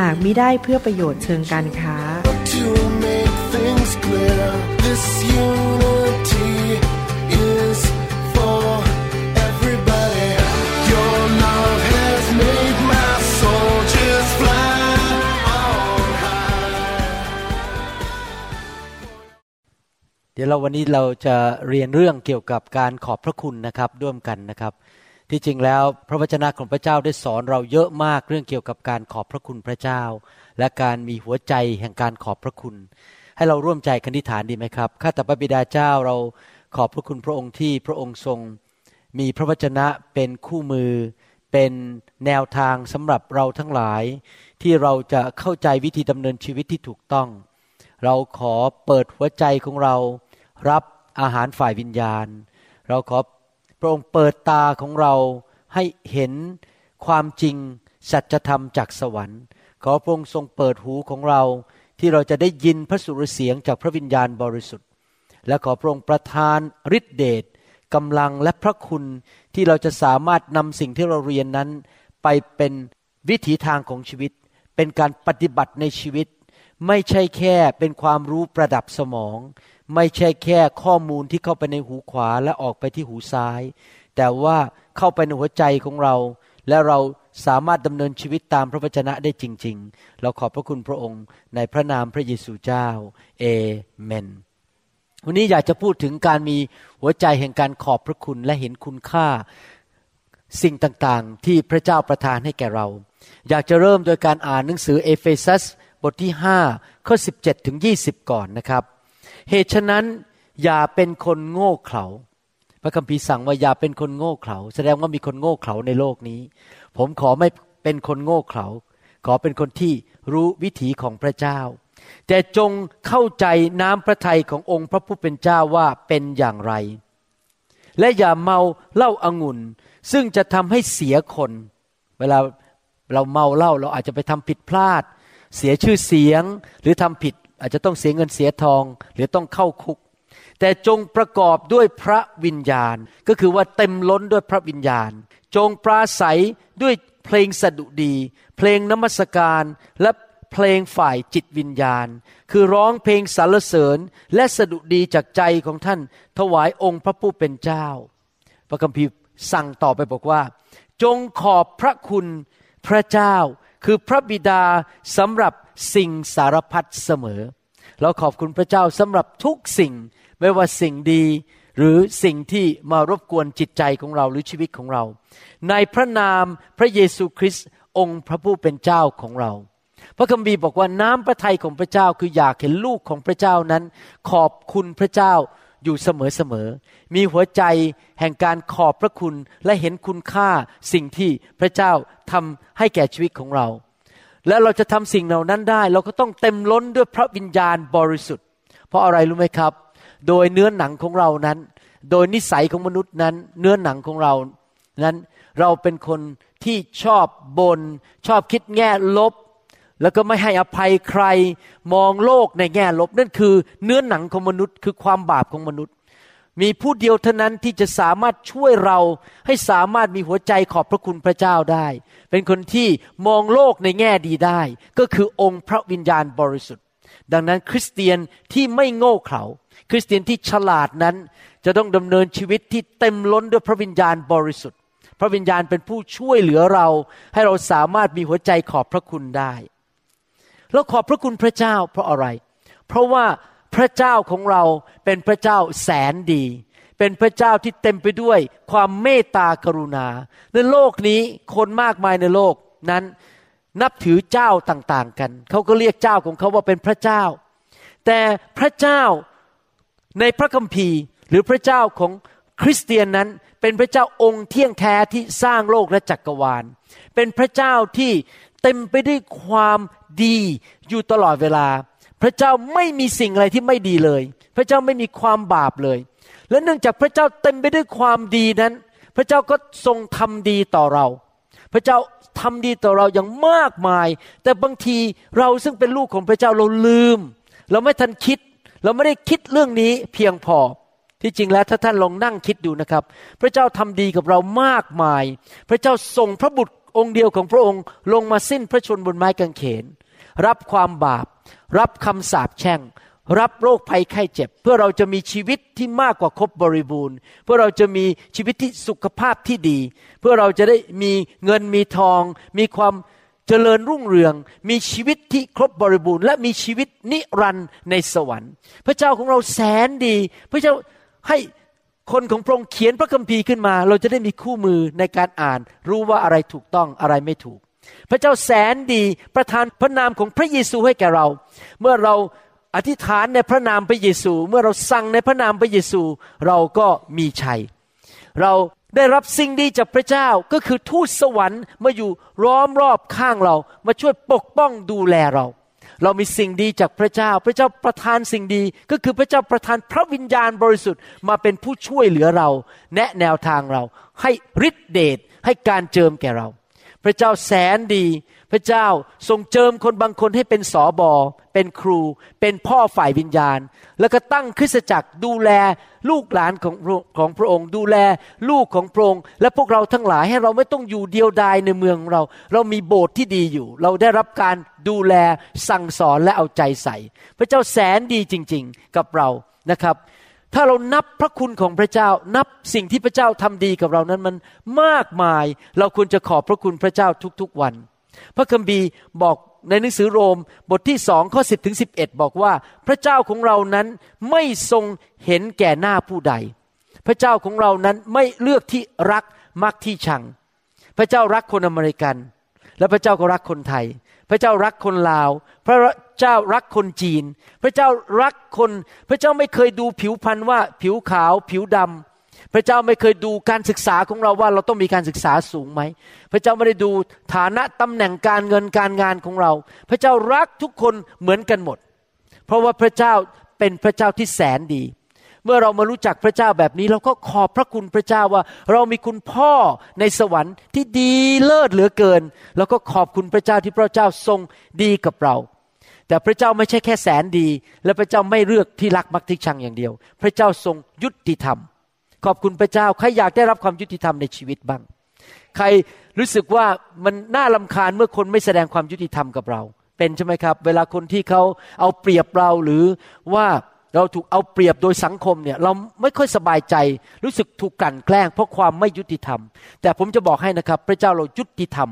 หากมิได้เพื่อประโยชน์เชิงการค้า to make things clear. This unity is for everybody. Your love has made my soul just fly on high. เดี๋ยวเราวันนี้เราจะเรียนเรื่องเกี่ยวกับการขอบพระคุณนะครับร่วมกันนะครับ ที่จริงแล้วพระวจนะของพระเจ้าได้สอนเราเยอะมากเรื่องเกี่ยวกับการขอบพระคุณพระเจ้า และการมีหัวใจแห่งการขอบพระคุณ ให้เราร่วมใจกันอธิฐานดีไหมครับข้าแต่พระบิดาเจ้าเราขอบพระคุณพระองค์ที่พระองค์ทรง มีพระวจนะเป็นคู่มือ เป็นแนวทางสำหรับเราทั้งหลาย ที่เราจะเข้าใจวิธีดำเนินชีวิตที่ถูกต้อง เราขอเปิดหัวใจของเรา รับอาหารฝ่ายวิญญาณ เราขอ พระองค์เปิดตาของเราให้เห็นความจริงสัจธรรมจากสวรรค์ ขอพระองค์ทรงเปิดหูของเราที่เราจะได้ยินพระสุรเสียงจากพระวิญญาณบริสุทธิ์ และขอพระองค์ประทานฤทธิเดชกำลังและพระคุณที่เราจะสามารถนำสิ่งที่เราเรียนนั้น ไปเป็นวิถีทางของชีวิต เป็นการปฏิบัติในชีวิต ไม่ใช่แค่เป็นความรู้ประดับสมอง ไม่ใช่แค่ข้อมูลที่เข้าไปในหูขวาและออกไปที่หูซ้าย แต่ว่าเข้าไปในหัวใจของเรา และเราสามารถดำเนินชีวิตตามพระวจนะได้จริง ๆ เราขอบพระคุณพระองค์ในพระนามพระเยซูเจ้า เอเมน วันนี้อยากจะพูดถึงการมีหัวใจแห่งการขอบพระคุณและเห็นคุณค่า สิ่งต่างๆ ที่พระเจ้าประทานให้แก่เรา อยากจะเริ่มโดยการอ่านหนังสือเอเฟซัสบทที่5ข้อ17ถึง20 ก่อนนะครับ เหตุฉะนั้นอย่าเป็นคนโง่เขลาพระคัมภีร์สั่งว่าอย่าเป็นคนโง่เขลาแสดงว่ามีคนโง่เขลาในโลกนี้ ผมขอไม่เป็นคนโง่เขลาขอเป็นคนที่รู้วิถีของพระเจ้า แต่จงเข้าใจน้ำพระทัยขององค์พระผู้เป็นเจ้าว่าเป็นอย่างไร และอย่าเมาเหล้าอางุ่น ซึ่งจะทำให้เสียคน เวลาเราเมาเหล้าเราอาจจะไปทำผิดพลาด เสียชื่อเสียงหรือทำผิด อาจจะต้องเสียเงินเสียทองหรือต้องเข้าคุก แต่จงประกอบด้วยพระวิญญาณ ก็คือว่าเต็มล้นด้วยพระวิญญาณ จงปราศัยด้วยเพลงสดุดี เพลงนมัสการและเพลงฝ่ายจิตวิญญาณ คือร้องเพลงสรรเสริญและสดุดีจากใจของท่าน ถวายองค์พระผู้เป็นเจ้า พระคัมภีร์สั่งต่อไปบอกว่า จงขอบพระคุณพระเจ้า คือพระบิดาสำหรับสิ่งสารพัดเสมอ เราขอบคุณพระเจ้าสำหรับทุกสิ่งไม่ว่าสิ่งดีหรือสิ่งที่มารบกวนจิตใจของเราหรือชีวิตของเรา ในพระนามพระเยซูคริสต์องค์พระผู้เป็นเจ้าของเรา พระคัมภีร์บอกว่าน้ำพระทัยของพระเจ้าคืออยากเห็นลูกของพระเจ้านั้น ขอบคุณพระเจ้า อยู่เสมอๆ มีหัวใจแห่งการขอบพระคุณและเห็นคุณค่าสิ่งที่พระเจ้าทำให้แก่ชีวิตของเรา และเราจะทำสิ่งเหล่านั้นได้ เราก็ต้องเต็มล้นด้วยพระวิญญาณบริสุทธิ์ เพราะอะไรรู้ไหมครับ โดยเนื้อหนังของเรานั้น โดยนิสัยของมนุษย์นั้น เนื้อหนังของเรานั้นเราเป็นคนที่ชอบบน่นชอบคิดแง่ลบ แล้วก็ไม่ให้อภัยใครมองโลกในแง่ลบ นั่นคือเนื้อหนังของมนุษย์คือความบาปของมนุษย์ มีผู้เดียวเท่านั้นที่จะสามารถช่วยเราให้สามารถมีหัวใจขอบพระคุณพระเจ้าได้ เป็นคนที่มองโลกในแง่ดีได้ ก็คือองค์พระวิญญาณบริสุทธิ์ ดังนั้นคริสเตียนที่ไม่โง่เขลาคริสเตียนที่ฉลาดนั้นจะต้องดำเนินชีวิตที่เต็มล้นด้วยพระวิญญาณบริสุทธิ์ พระวิญญาณเป็นผู้ช่วยเหลือเรา ให้เราสามารถมีหัวใจขอบพระคุณได้ เราขอบพระคุณพระเจ้าเพราะอะไร เพราะว่าพระเจ้าของเราเป็นพระเจ้าแสนดี เป็นพระเจ้าที่เต็มไปด้วยความเมตตากรุณา ในโลกนี้คนมากมายในโลกนั้นนับถือเจ้าต่างๆกัน เขาก็เรียกเจ้าของเขาว่าเป็นพระเจ้า แต่พระเจ้าในพระคัมภีร์ หรือพระเจ้าของคริสเตียนนั้นเป็นพระเจ้าองค์เที่ยงแท้ที่สร้างโลกและจักรวาล เป็นพระเจ้าที่เต็มไปด้วยความ ดีอยู่ตลอดเวลา พระเจ้าไม่มีสิ่งอะไรที่ไม่ดีเลย พระเจ้าไม่มีความบาปเลย และเนื่องจากพระเจ้าเต็มไปด้วยความดีนั้น พระเจ้าก็ทรงทำดีต่อเรา พระเจ้าทำดีต่อเราอย่างมากมาย แต่บางทีเราซึ่งเป็นลูกของพระเจ้าเราลืม เราไม่ทันคิด เราไม่ได้คิดเรื่องนี้เพียงพอที่จริงแล้วถ้าท่านลองนั่งคิดดูนะครับ พระเจ้าทำดีกับเรามากมาย พระเจ้าส่งพระบุตรองค์เดียวของพระองค์ลงมาสิ้นพระชนบนไม้กางเขน รับความบาป รับคำสาปแช่ง รับโรคภัยไข้เจ็บ เพื่อเราจะมีชีวิตที่มากกว่าครบบริบูรณ์ เพื่อเราจะมีชีวิตที่สุขภาพที่ดี เพื่อเราจะได้มีเงินมีทอง มีความเจริญรุ่งเรือง มีชีวิตที่ครบบริบูรณ์ และมีชีวิตนิรันดร์ในสวรรค์ พระเจ้าของเราแสนดี พระเจ้าให้คนของพระองค์เขียนพระคัมภีร์ขึ้นมา เราจะได้มีคู่มือในการอ่าน รู้ว่าอะไรถูกต้องอะไรไม่ถูก พระเจ้าแสนดีประทานพระนามของพระเยซูให้แก่เรา เมื่อเราอธิษฐานในพระนามพระเยซู เมื่อเราสั่งในพระนามพระเยซูเราก็มีชัย เราได้รับสิ่งดีจากพระเจ้าก็คือทูตสวรรค์มาอยู่ล้อมรอบข้างเรา มาช่วยปกป้องดูแลเรา เรามีสิ่งดีจากพระเจ้า พระเจ้าประทานสิ่งดีก็คือพระเจ้าประทานพระวิญญาณบริสุทธิ์มาเป็นผู้ช่วยเหลือเรา แนะแนวทางเรา ให้ฤทธิเดชให้การเจิมแก่เรา พระเจ้าแสนดี พระเจ้าทรงเจิมคนบางคนให้เป็นสอบอเป็นครู เป็นพ่อฝ่ายวิญญาณ แล้วก็ตั้งคริสตจักรดูแลลูกหลานของของพระองค์ ดูแลลูกของพระองค์ และพวกเราทั้งหลายให้เราไม่ต้องอยู่เดียวดายในเมืองของเรา เรามีโบสถ์ที่ดีอยู่ เราได้รับการดูแลสั่งสอนและเอาใจใส่ พระเจ้าแสนดีจริง ๆ กับเรานะครับ ถ้าเรานับพระคุณของพระเจ้า นับสิ่งที่พระเจ้าทำดีกับเรานั้นมันมากมาย เราควรจะขอบพระคุณพระเจ้าทุกๆวัน พระคัมภีร์บอกในหนังสือโรมบทที่สองข้อสิบถึงสิบเอ็ดบอกว่า พระเจ้าของเรานั้นไม่ทรงเห็นแก่หน้าผู้ใด พระเจ้าของเรานั้นไม่เลือกที่รักมักที่ชัง พระเจ้ารักคนอเมริกัน และพระเจ้าก็รักคนไทย พระเจ้ารักคนลาว พระเจ้ารักคนจีน พระเจ้ารักคน พระเจ้าไม่เคยดูผิวพรรณว่าผิวขาว ผิวดำพระเจ้าไม่เคยดูการศึกษาของเราว่าเราต้องมีการศึกษาสูงไหม พระเจ้าไม่ได้ดูฐานะตำแหน่งการเงินการงานของเรา พระเจ้ารักทุกคนเหมือนกันหมด เพราะว่าพระเจ้าเป็นพระเจ้าที่แสนดี เมื่อเรามารู้จักพระเจ้าแบบนี้ เราก็ขอบพระคุณพระเจ้าว่า เรามีคุณพ่อในสวรรค์ที่ดีเลิศเหลือเกิน แล้วก็ขอบคุณพระเจ้าที่พระเจ้าทรงดีกับเรา แต่พระเจ้าไม่ใช่แค่แสนดี และพระเจ้าไม่เลือกที่รักมักที่ชังอย่างเดียว พระเจ้าทรงยุติธรรม ขอบคุณพระเจ้าใครอยากได้รับความยุติธรรมในชีวิตบ้าง ใครรู้สึกว่ามันน่าลำคาญเมื่อคนไม่แสดงความยุติธรรมกับเรา เป็นใช่ไหมครับ เวลาคนที่เขาเอาเปรียบเราหรือว่า เราถูกเอาเปรียบโดยสังคมเนี่ยเราไม่ค่อยสบายใจ รู้สึกถูกกลั่นแกล้ง เพราะความไม่ยุติธรรม แต่ผมจะบอกให้นะครับ พระเจ้าเรายุติธรรม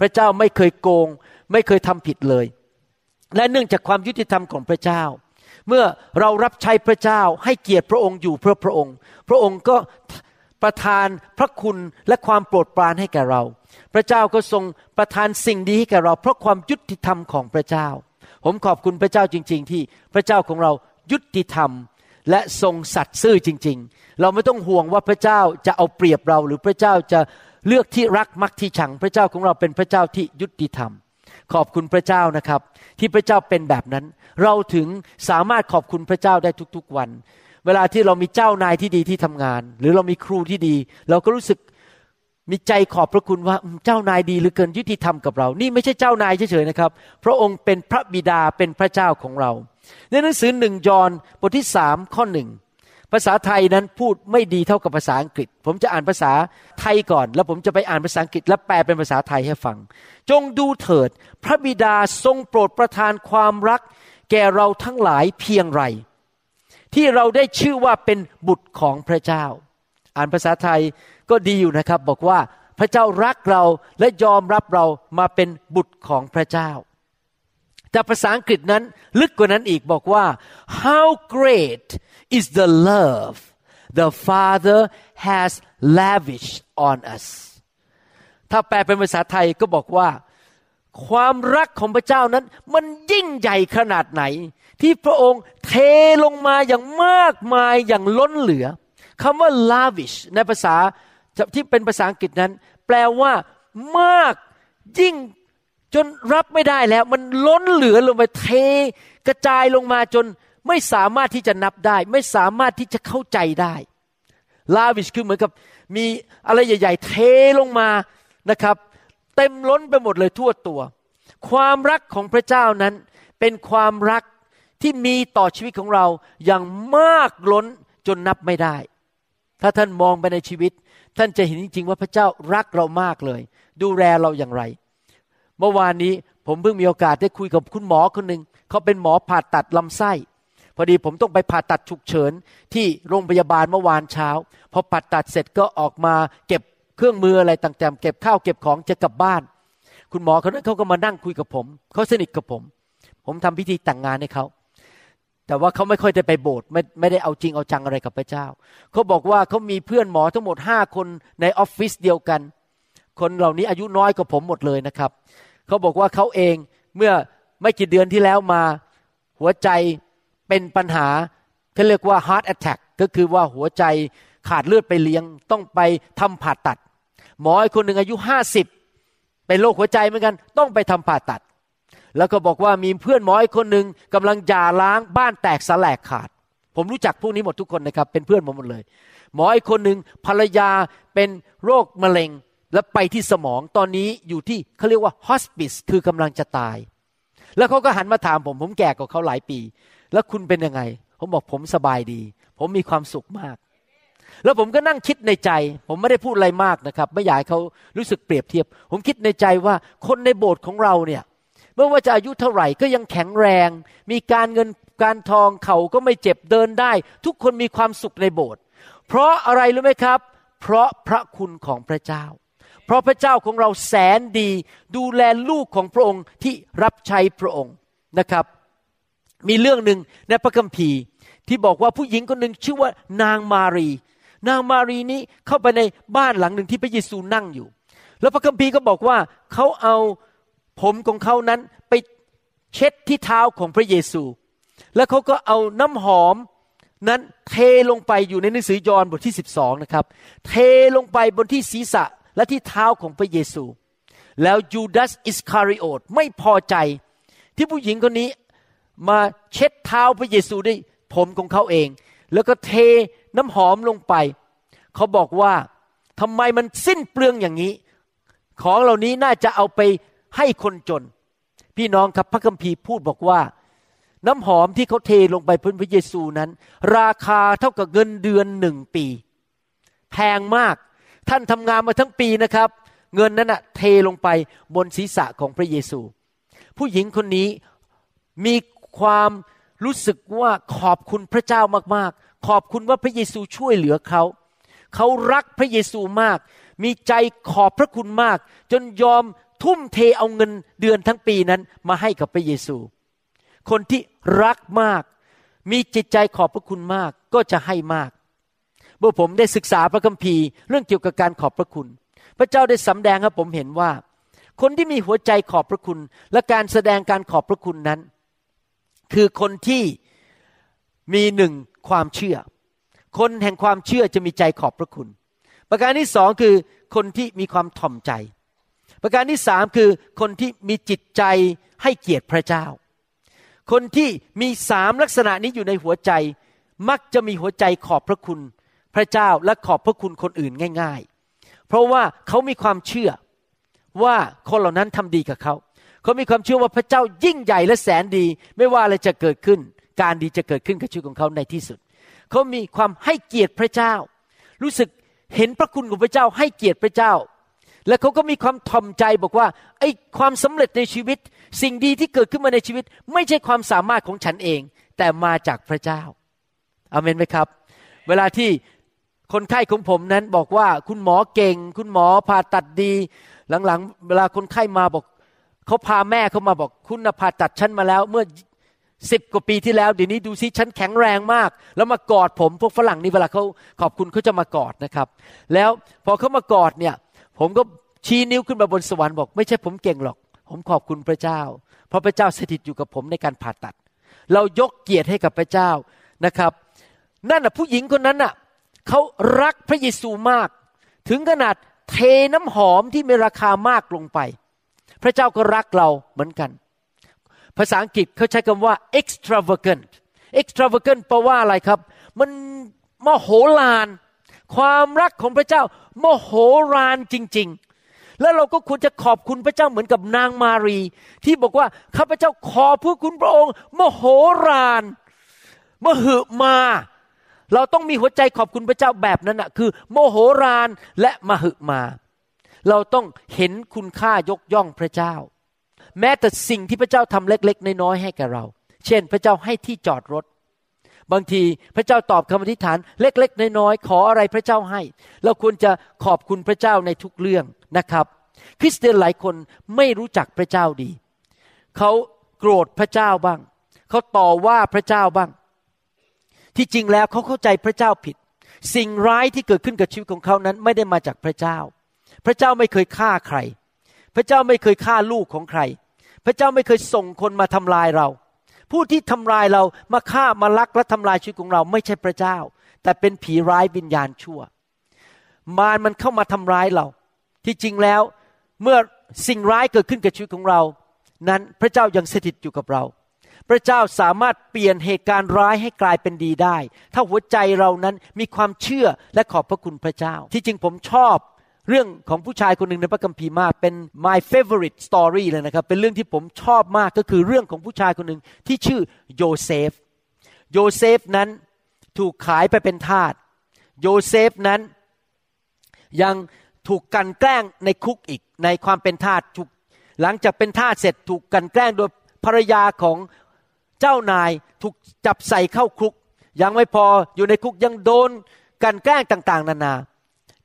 พระเจ้าไม่เคยโกง ไม่เคยทำผิดเลย และเนื่องจากความยุติธรรมของพระเจ้า เมื่อเรารับใช้พระเจ้าให้เกียรติพระองค์อยู่เพื่อพระองค์ พระองค์ก็ประทานพระคุณและความโปรดปรานให้แก่เรา พระเจ้าก็ทรงประทานสิ่งดีให้แก่เรา เพราะความยุติธรรมของพระเจ้า ผมขอบคุณพระเจ้าจริง ๆ ที่พระเจ้าของเรา ยุติธรรม และทรงสัตย์ซื่อจริง ๆ เราไม่ต้องห่วงว่าพระเจ้าจะเอาเปรียบเรา หรือพระเจ้าจะเลือกที่รักมักที่ชัง พระเจ้าของเราเป็นพระเจ้าที่ยุติธรรม ขอบคุณพระเจ้านะครับ ที่พระเจ้าเป็นแบบนั้น เราถึงสามารถขอบคุณพระเจ้าได้ทุกๆวัน เวลาที่เรามีเจ้านายที่ดีที่ทำงาน หรือเรามีครูที่ดี เราก็รู้สึกมีใจขอบพระคุณว่าเจ้านายดีหรือเกินยุติธรรมกับเรา นี่ไม่ใช่เจ้านายเฉยๆนะครับ พระองค์เป็นพระบิดาเป็นพระเจ้าของเรา ในหนังสือหนึ่งยอห์นบทที่สามข้อหนึ่งภาษาไทยนั้นพูดไม่ดีเท่ากับภาษาอังกฤษ ผมจะอ่านภาษาไทยก่อน แล้วผมจะไปอ่านภาษาอังกฤษ และแปลเป็นภาษาไทยให้ฟัง จงดูเถิด พระบิดาทรงโปรดประทานความรัก แก่เราทั้งหลายเพียงไร ที่เราได้ชื่อว่าเป็นบุตรของพระเจ้า อ่านภาษาไทยก็ดีอยู่นะครับ บอกว่าพระเจ้ารักเราและยอมรับเรามาเป็นบุตรของพระเจ้า แต่ภาษาอังกฤษนั้นลึกกว่านั้นอีกบอกว่า how great is the love the Father has lavished on us ถ้าแปลเป็นภาษาไทยก็บอกว่า ความรักของพระเจ้านั้น มันยิ่งใหญ่ขนาดไหน ที่พระองค์เทลงมาอย่างมากมายอย่างล้นเหลือคำว่า lavish ในภาษาที่เป็นภาษาอังกฤษนั้น แปลว่ามากยิ่ง จนรับไม่ได้แล้วมันล้นเหลือลงไปเท กระจายลงมาจนไม่สามารถที่จะนับได้ ไม่สามารถที่จะเข้าใจได้ลาวิชคือเหมือนกับมีอะไรใหญ่ ๆ เทลงมานะครับ เต็มล้นไปหมดเลยทั่วตัว ความรักของพระเจ้านั้นเป็นความรักที่มีต่อชีวิตของเราอย่างมากล้นจนนับไม่ได้ ถ้าท่านมองไปในชีวิต ท่านจะเห็นจริง ๆ ว่าพระเจ้ารักเรามากเลย ดูแลเราอย่างไร เมื่อวานนี้ผมเพิ่งมีโอกาสได้คุยกับคุณหมอคนหนึ่งเขาเป็นหมอผ่าตัดลำไส้ พอดีผมต้องไปผ่าตัดฉุกเฉินที่โรงพยาบาลเมื่อวานเช้า พอผ่าตัดเสร็จก็ออกมาเก็บเครื่องมืออะไรต่างๆ เก็บข้าวเก็บของจะกลับบ้าน คุณหมอคนนั้นเขาก็มานั่งคุยกับผมเขาสนิทกับผม ผมทำพิธีแต่งงานให้เขาแต่ว่าเขาไม่ค่อยได้ไปโบสถ์ไม่ไม่ได้เอาจริงเอาจังอะไรกับพระเจ้าเขาบอกว่าเขามีเพื่อนหมอทั้งหมดห้าคนในออฟฟิศเดียวกัน คนเหล่านี้อายุน้อยกว่าผมหมดเลยนะครับ เขาบอกว่าเขาเองเมื่อไม่กี่เดือนที่แล้วมา หัวใจเป็นปัญหาเขาเรียกว่า heart attack ก็คือว่าหัวใจขาดเลือดไปเลี้ยง ต้องไปทำผ่าตัด หมออคนหนึ่งอายุห้าสิบเป็นโรคหัวใจเหมือนกัน ต้องไปทำผ่าตัด แล้วก็บอกว่ามีเพื่อนหมออีกคนหนึ่งกำลังหย่าล้างบ้านแตกสลายขาด ผมรู้จักพวกนี้หมดทุกคนนะครับ เป็นเพื่อนผมหมดเลย หมออีกคนหนึ่งภรรยาเป็นโรคมะเร็ง แล้วไปที่สมองตอนนี้อยู่ที่เขาเรียกว่าฮอสปิสคือกำลังจะตาย แล้วเขาก็หันมาถามผมผมแก่กว่าเขาหลายปี แล้วคุณเป็นยังไง ผมบอกผมสบายดี ผมมีความสุขมาก แล้วผมก็นั่งคิดในใจ ผมไม่ได้พูดอะไรมากนะครับ ไม่อยากเขารู้สึกเปรียบเทียบ ผมคิดในใจว่าคนในโบสถ์ของเราเนี่ยไม่ว่าจะอายุเท่าไหร่ก็ยังแข็งแรง มีการเงินการทองเขาก็ไม่เจ็บเดินได้ ทุกคนมีความสุขในโบสถ์เพราะอะไรรู้ไหมครับ เพราะพระคุณของพระเจ้า เพราะพระเจ้าของเราแสนดี ดูแลลูกของพระองค์ที่รับใช้พระองค์นะครับ มีเรื่องหนึ่งในพระคัมภีร์ที่บอกว่าผู้หญิงคนหนึ่งชื่อว่านางมารี นางมารีนี้เข้าไปในบ้านหลังหนึ่งที่พระเยซูนั่งอยู่ แล้วพระคัมภีร์ก็บอกว่าเขาเอาผมของเขานั้นไปเช็ดที่เท้าของพระเยซู แล้วเขาก็เอาน้ำหอมนั้นเทลงไปอยู่ในหนังสือยอห์นบทที่ 12 นะครับ เทลงไปบนที่ศีรษะ และที่เท้าของพระเยซู แล้วยูดาสอิสคาริโอตไม่พอใจ ที่ผู้หญิงคนนี้มาเช็ดเท้าพระเยซูด้วยผมของเขาเอง แล้วก็เทน้ำหอมลงไป เขาบอกว่าทำไมมันสิ้นเปลืองอย่างนี้ ของเหล่านี้น่าจะเอาไปให้คนจน พี่น้องครับพระคัมภีร์พูดบอกว่า น้ำหอมที่เขาเทลงไปพื้นพระเยซูนั้น ราคาเท่ากับเงินเดือนหนึ่งปี แพงมาก ท่านทำงานมาทั้งปีนะครับ เงินนั้นนะเทลงไปบนศีรษะของพระเยซู ผู้หญิงคนนี้มีความรู้สึกว่าขอบคุณพระเจ้ามากๆ ขอบคุณว่าพระเยซูช่วยเหลือเขา เขารักพระเยซูมาก มีใจขอบพระคุณมาก จนยอมทุ่มเทเอาเงินเดือนทั้งปีนั้นมาให้กับพระเยซู คนที่รักมาก มีจิตใจขอบพระคุณมากก็จะให้มาก เมื่อผมได้ศึกษาพระคัมภีร์เรื่องเกี่ยวกับการขอบพระคุณ พระเจ้าได้สำแดงให้ผมเห็นว่า คนที่มีหัวใจขอบพระคุณ และการแสดงการขอบพระคุณนั้น คือคนที่มีหนึ่งความเชื่อ คนแห่งความเชื่อจะมีใจขอบพระคุณ ประการที่สองคือคนที่มีความถ่อมใจ ประการที่สามคือคนที่มีจิตใจให้เกียรติพระเจ้า คนที่มีสามลักษณะนี้อยู่ในหัวใจ มักจะมีหัวใจขอบพระคุณ พระเจ้าและขอบพระคุณคนอื่นง่าย ๆ เพราะว่าเขามีความเชื่อว่าคนเหล่านั้นทำดีกับเขา เขามีความเชื่อว่าพระเจ้ายิ่งใหญ่และแสนดี ไม่ว่าอะไรจะเกิดขึ้น การดีจะเกิดขึ้นกับชีวิตของเขาในที่สุด เขามีความให้เกียรติพระเจ้า รู้สึกเห็นพระคุณของพระเจ้าให้เกียรติพระเจ้า และเขาก็มีความทอมใจบอกว่าไอ้ความสำเร็จในชีวิต สิ่งดีที่เกิดขึ้นมาในชีวิต ไม่ใช่ความสามารถของฉันเอง แต่มาจากพระเจ้าอาเมนไหมครับ เวลาที่ คนไข้ของผมนั้นบอกว่าคุณหมอเก่ง คุณหมอผ่าตัดดี หลังๆ เวลาคนไข้มาบอกเขาพาแม่เขามาบอกคุณผ่าตัดฉันมาแล้ว เมื่อสิบกว่าปีที่แล้วเดี๋ยวนี้ดูซิฉันแข็งแรงมาก แล้วมากอดผมพวกฝรั่งนี่เวลาเขาขอบคุณเขาจะมากอดนะครับ แล้วพอเขามากอดเนี่ย ผมก็ชี้นิ้วขึ้นมาบนสวรรค์บอก ไม่ใช่ผมเก่งหรอก ผมขอบคุณพระเจ้า เพราะพระเจ้าสถิตอยู่กับผมในการผ่าตัด เรายกเกียรติให้กับพระเจ้านะครับ นั่นน่ะผู้หญิงคนนั้นน่ะ เขารักพระเยซูมาก ถึงขนาดเทน้ำหอมที่มีราคามากลงไป พระเจ้าก็รักเราเหมือนกัน ภาษาอังกฤษเขาใช้คำว่า extravagant extravagant แปลว่าอะไรครับ มันมโหฬารความรักของพระเจ้ามโหฬารจริง ๆ แล้วเราก็ควรจะขอบคุณพระเจ้าเหมือนกับนางมารี ที่บอกว่าข้าพเจ้าขอพระคุณพระองค์ มโหฬารมหึมา เราต้องมีหัวใจขอบคุณพระเจ้าแบบนั้นนะคือ โมโหฬารและมหึมา เราต้องเห็นคุณค่ายกย่องพระเจ้า แม้แต่สิ่งที่พระเจ้าทำเล็กๆน้อยๆให้แก่เรา เช่น พระเจ้าให้ที่จอดรถ บางทีพระเจ้าตอบคำอธิษฐานเล็กๆน้อยๆขออะไรพระเจ้าให้ เราควรจะขอบคุณพระเจ้าในทุกเรื่องนะครับ คริสเตียนหลายคนไม่รู้จักพระเจ้าดี เขาโกรธพระเจ้าบ้าง เขาต่อว่าพระเจ้าบ้าง ที่จริงแล้วเขาเข้าใจพระเจ้าผิด สิ่งร้ายที่เกิดขึ้นกับชีวิตของเขานั้นไม่ได้มาจากพระเจ้า พระเจ้าไม่เคยฆ่าใคร พระเจ้าไม่เคยฆ่าลูกของใคร พระเจ้าไม่เคยส่งคนมาทำลายเรา ผู้ที่ทำลายเรามาฆ่ามาลักและทำลายชีวิตของเราไม่ใช่พระเจ้า แต่เป็นผีร้ายวิญญาณชั่ว มารมันเข้ามาทำร้ายเรา ที่จริงแล้วเมื่อสิ่งร้ายเกิดขึ้นกับชีวิตของเรา นั้นพระเจ้ายังสถิตอยู่กับเรา ระเจ้าสามารถเปลี่ยนเหตุการณ์ร้ายให้กลายเป็นดีได้ ถ้าหัวใจเรานั้นมีความเชื่อและขอบพระคุณพระเจ้า ที่จริงผมชอบเรื่องของผู้ชายคนหนึ่งในพระคัมภีร์มาก เป็น my favorite story เลยนะครับ เป็นเรื่องที่ผมชอบมากก็คือเรื่องของผู้ชายคนหนึ่งที่ชื่อโยเซฟ โยเซฟนั้นถูกขายไปเป็นทาส โยเซฟนั้นยังถูกกลั่นแกล้งในคุกอีกในความเป็นทาสถูกหลังจากเป็นทาสเสร็จถูกกลั่นแกล้งโดยภรรยาของ เจ้านายถูกจับใส่เข้าคุก ยังไม่พออยู่ในคุกยังโดนกลั่นแกล้งต่างๆ นานา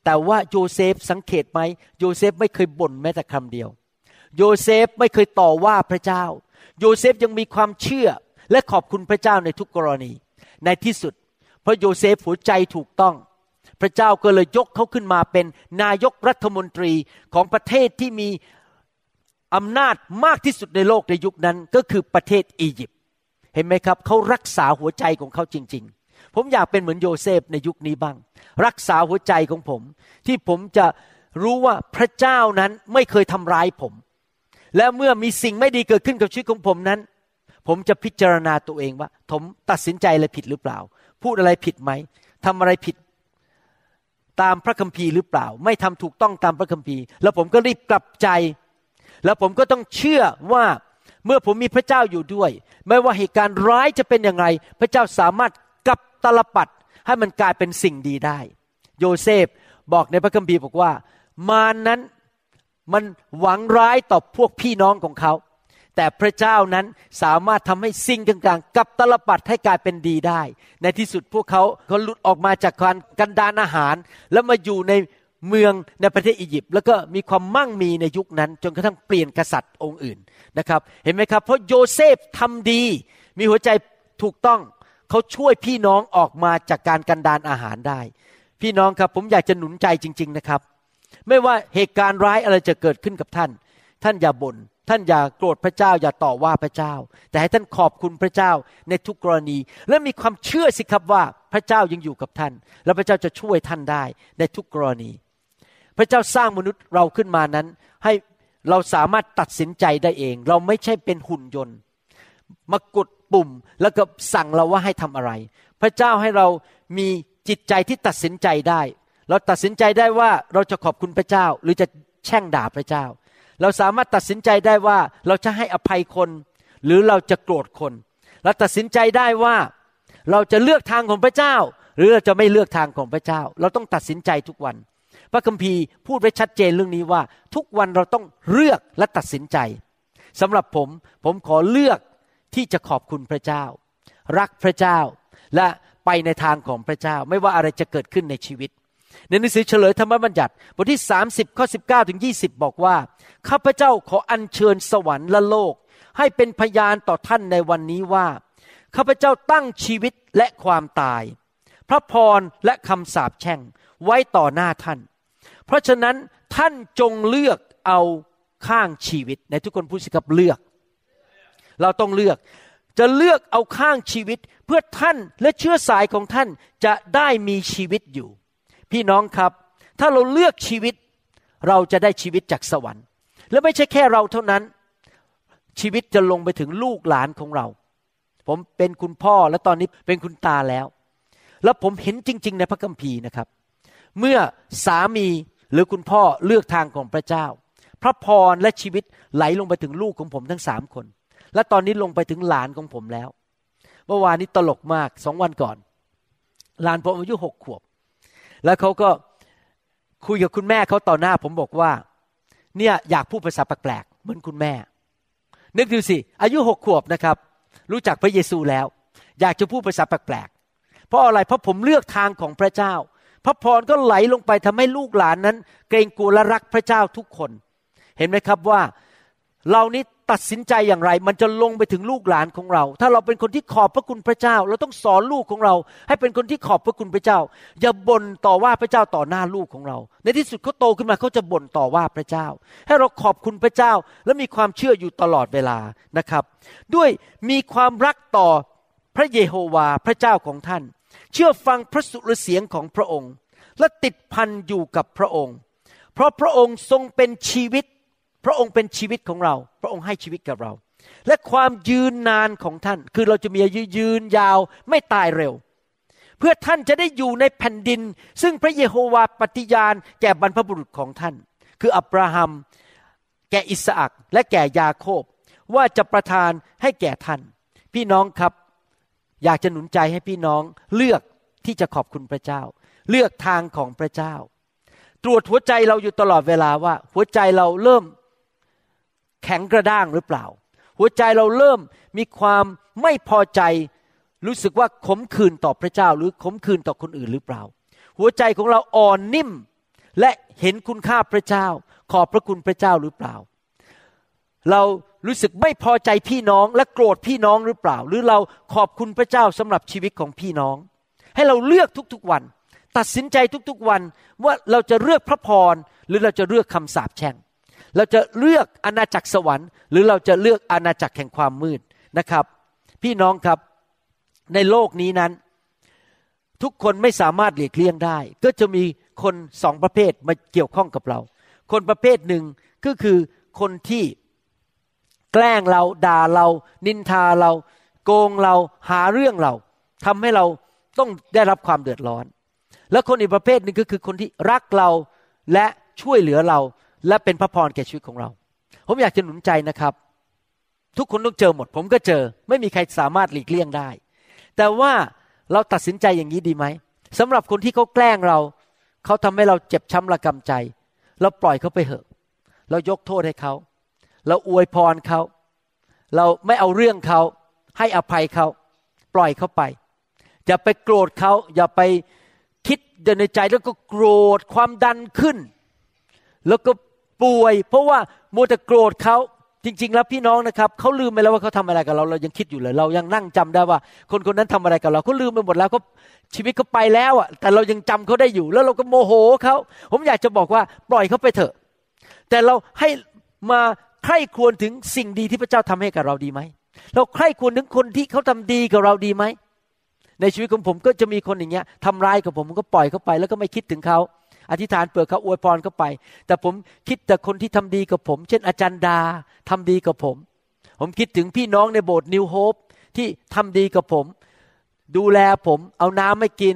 แต่ว่าโยเซฟสังเกตไหมโยเซฟไม่เคยบ่นแม้แต่คำเดียว โยเซฟไม่เคยต่อว่าพระเจ้า โยเซฟยังมีความเชื่อและขอบคุณพระเจ้าในทุกกรณี ในที่สุด เพราะโยเซฟหัวใจถูกต้อง พระเจ้าก็เลยยกเขาขึ้นมาเป็นนายกรัฐมนตรีของประเทศที่มีอำนาจมากที่สุดในโลกในยุคนั้นก็คือประเทศอียิปต์ เห็นไหมครับเขารักษาหัวใจของเขาจริง ๆ ผมอยากเป็นเหมือนโยเซฟในยุคนี้บ้าง รักษาหัวใจของผม ที่ผมจะรู้ว่าพระเจ้านั้นไม่เคยทำร้ายผม และเมื่อมีสิ่งไม่ดีเกิดขึ้นกับชีวิตของผมนั้น ผมจะพิจารณาตัวเองว่าผมตัดสินใจอะไรผิดหรือเปล่า พูดอะไรผิดไหมทำอะไรผิดตามพระคัมภีร์หรือเปล่า ไม่ทำถูกต้องตามพระคัมภีร์ แล้วผมก็รีบกลับใจ แล้วผมก็ต้องเชื่อว่า เมื่อผมมีพระเจ้าอยู่ด้วย ไม่ว่าเหตุการณ์ร้ายจะเป็นอย่างไร พระเจ้าสามารถกลับตลปัดให้มันกลายเป็นสิ่งดีได้ โยเซฟบอกในพระคัมภีร์บอกว่า มานั้นมันหวังร้ายต่อพวกพี่น้องของเขา แต่พระเจ้านั้นสามารถทำให้สิ่งต่างๆกลับตลปัดให้กลายเป็นดีได้ ในที่สุดพวกเขาเขาหลุดออกมาจากการกันดานอาหาร แล้วมาอยู่ใน เมืองในประเทศอียิปต์แล้วก็มีความมั่งมีในยุคนั้น จนกระทั่งเปลี่ยนกษัตริย์องค์อื่นนะครับ เห็นไหมครับ เพราะโยเซฟทำดี มีหัวใจถูกต้องเขาช่วยพี่น้องออกมาจากการกันดานอาหารได้ พี่น้องครับผมอยากจะหนุนใจจริง ๆนะครับ ไม่ว่าเหตุการณ์ร้ายอะไรจะเกิดขึ้นกับท่าน ท่านอย่าบน่นท่านอย่าโกรธพระเจ้าอย่าต่อว่าพระเจ้า แต่ให้ท่านขอบคุณพระเจ้าในทุกกรณี และมีความเชื่อสิครับว่าพระเจ้ายังอยู่กับท่าน และพระเจ้าจะช่วยท่านได้ในทุกกรณี พระเจ้าสร้างมนุษย์เราขึ้นมานั้น ให้เราสามารถตัดสินใจได้เอง เราไม่ใช่เป็นหุ่นยนต์ มากดปุ่มแล้วก็สั่งเราว่าให้ทำอะไร พระเจ้าให้เรามีจิตใจที่ตัดสินใจได้ เราตัดสินใจได้ว่าเราจะขอบคุณพระเจ้า หรือจะแช่งด่าพระเจ้า เราสามารถตัดสินใจได้ว่าเราจะให้อภัยคน หรือเราจะโกรธคน เราตัดสินใจได้ว่าเราจะเลือกทางของพระเจ้า หรือเราจะไม่เลือกทางของพระเจ้า เราต้องตัดสินใจทุกวัน พระคัมภีร์พูดไว้ชัดเจนเรื่องนี้ว่า ทุกวันเราต้องเลือกและตัดสินใจสำหรับผมผมขอเลือกที่จะขอบคุณพระเจ้า รักพระเจ้าและไปในทางของพระเจ้า ไม่ว่าอะไรจะเกิดขึ้นในชีวิต ในหนังสือเฉลยธรรมบัญญัติบทที่ 30ข้อ19ถึง20 บอกว่า ข้าพเจ้าขออัญเชิญสวรรค์และโลก ให้เป็นพยานต่อท่านในวันนี้ว่า ข้าพเจ้าตั้งชีวิตและความตาย พระพรและคำสาปแช่งไว้ต่อหน้าท่าน เพราะฉะนั้นท่านจงเลือกเอาข้างชีวิต ในทุกคนพูดสิครับเลือก เราต้องเลือกจะเลือกเอาข้างชีวิตเพื่อท่านและเชื้อสายของท่านจะได้มีชีวิตอยู่ พี่น้องครับ ถ้าเราเลือกชีวิต เราจะได้ชีวิตจากสวรรค์ และไม่ใช่แค่เราเท่านั้น ชีวิตจะลงไปถึงลูกหลานของเรา ผมเป็นคุณพ่อและตอนนี้เป็นคุณตาแล้ว แล้วผมเห็นจริง ๆ ในพระคัมภีร์นะครับ เมื่อสามีหรือคุณพ่อเลือกทางของพระเจ้า พระพรและชีวิตไหลลงไปถึงลูกของผมทั้งสามคน และตอนนี้ลงไปถึงหลานของผมแล้ว เมื่อวานนี้ตลกมากสองวันก่อน หลานผมอายุหกขวบ แล้วเขาก็คุยกับคุณแม่เขาต่อหน้า ผมบอกว่า เนี่ยอยากพูดภาษาแปลกๆเหมือนคุณแม่ นึกดูสิ อายุหกขวบนะครับ รู้จักพระเยซูแล้ว อยากจะพูดภาษาแปลกๆเพราะอะไรเพราะผมเลือกทางของพระเจ้า พระพรก็ไหลลงไปทำให้ลูกหลานนั้น เกรงกลัวและรักพระเจ้าทุกคน เห็นไหมครับว่าเรานี้ตัดสินใจอย่างไร มันจะลงไปถึงลูกหลานของเรา ถ้าเราเป็นคนที่ขอบพระคุณพระเจ้า เราต้องสอนลูกของเรา ให้เป็นคนที่ขอบพระคุณพระเจ้า อย่าบ่นต่อว่าพระเจ้าต่อหน้าลูกของเรา ในที่สุดเขาโตขึ้นมาเขาจะบ่นต่อว่าพระเจ้า ให้เราขอบคุณพระเจ้า และมีความเชื่ออยู่ตลอดเวลานะครับ ด้วยมีความรักต่อพระเยโฮวาพระเจ้าของท่าน เชื่อฟังพระสุรเสียงของพระองค์ และติดพันอยู่กับพระองค์ เพราะพระองค์ทรงเป็นชีวิต พระองค์เป็นชีวิตของเรา พระองค์ให้ชีวิตกับเรา และความยืนนานของท่าน คือเราจะมีอายุยืนยาวไม่ตายเร็ว เพื่อท่านจะได้อยู่ในแผ่นดิน ซึ่งพระเยโฮวาปฏิญาณแก่บรรพบุรุษของท่าน คืออับราฮัม แก่อิสอักและแก่ยาโคบว่าจะประทานให้แก่ท่าน พี่น้องครับ อยากจะหนุนใจให้พี่น้องเลือกที่จะขอบคุณพระเจ้า เลือกทางของพระเจ้า ตรวจหัวใจเราอยู่ตลอดเวลาว่า หัวใจเราเริ่มแข็งกระด้างหรือเปล่า หัวใจเราเริ่มมีความไม่พอใจ รู้สึกว่าขมขื่นต่อพระเจ้า หรือขมขื่นต่อคนอื่นหรือเปล่า หัวใจของเราอ่อนนิ่มและเห็นคุณค่าพระเจ้า ขอบพระคุณพระเจ้าหรือเปล่า เรารู้สึกไม่พอใจพี่น้องและโกรธพี่น้องหรือเปล่า หรือเราขอบคุณพระเจ้าสำหรับชีวิตของพี่น้อง ให้เราเลือกทุกๆวัน ตัดสินใจทุกๆวันว่าเราจะเลือกพระพรหรือเราจะเลือกคำสาปแช่งเราจะเลือกอาณาจักรสวรรค์ หรือเราจะเลือกอาณาจักรแห่งความมืดนะครับ พี่น้องครับในโลกนี้นั้น ทุกคนไม่สามารถหลีกเลี่ยงได้ ก็จะมีคนสองประเภทมาเกี่ยวข้องกับเรา คนประเภทหนึ่งก็คือคนที่ แกล้งเราด่าเรา นินทาเรา โกงเราหาเรื่องเราทำให้เราต้องได้รับความเดือดร้อน แล้วคนอีกประเภทหนึ่งก็คือคนที่รักเราและช่วยเหลือเรา และเป็นพระพรแก่ชีวิตของเรา ผมอยากจะหนุนใจนะครับ ทุกคนต้องเจอหมด ผมก็เจอ ไม่มีใครสามารถหลีกเลี่ยงได้ แต่ว่าเราตัดสินใจอย่างนี้ดีไหมสำหรับคนที่เขาแกล้งเรา เขาทำให้เราเจ็บช้ำระกำใจ เราปล่อยเขาไปเหอะ เรายกโทษให้เขา เราอวยพรเขา เราไม่เอาเรื่องเขาให้อภัยเขา ปล่อยเขาไป อย่าไปโกรธเขา อย่าไปคิดในใจแล้วก็โกรธความดันขึ้น แล้วก็ป่วย เพราะว่ามัวแต่โกรธเขาจริง ๆ แล้วพี่น้องนะครับเขาลืมไปแล้วว่าเขาทำอะไรกับเรา เรายังคิดอยู่เลย เรายังนั่งจำได้ว่า คนคนนั้นทำอะไรกับเราเขาลืมไปหมดแล้วเขาชีวิตเขาไปแล้วอะแต่เรายังจำเขาได้อยู่ แล้วเราก็โมโหเขาผมอยากจะบอกว่าปล่อยเขาไปเถอะ แต่เราให้มา ใคร่ควรถึงสิ่งดีที่พระเจ้าทำให้กับเราดีไหม เราใคร่ควรถึงคนที่เขาทำดีกับเราดีไหม ในชีวิตของผมก็จะมีคนอย่างเงี้ยทำร้ายกับผมผมก็ปล่อยเขาไป แล้วก็ไม่คิดถึงเขาอธิษฐานเปิดเขาอวยพรเขาไป แต่ผมคิดแต่คนที่ทำดีกับผม เช่นอาจารย์ดาทำดีกับผม ผมคิดถึงพี่น้องในโบสถ์นิวโฮปที่ทำดีกับผม ดูแลผม เอาน้ำไม่กิน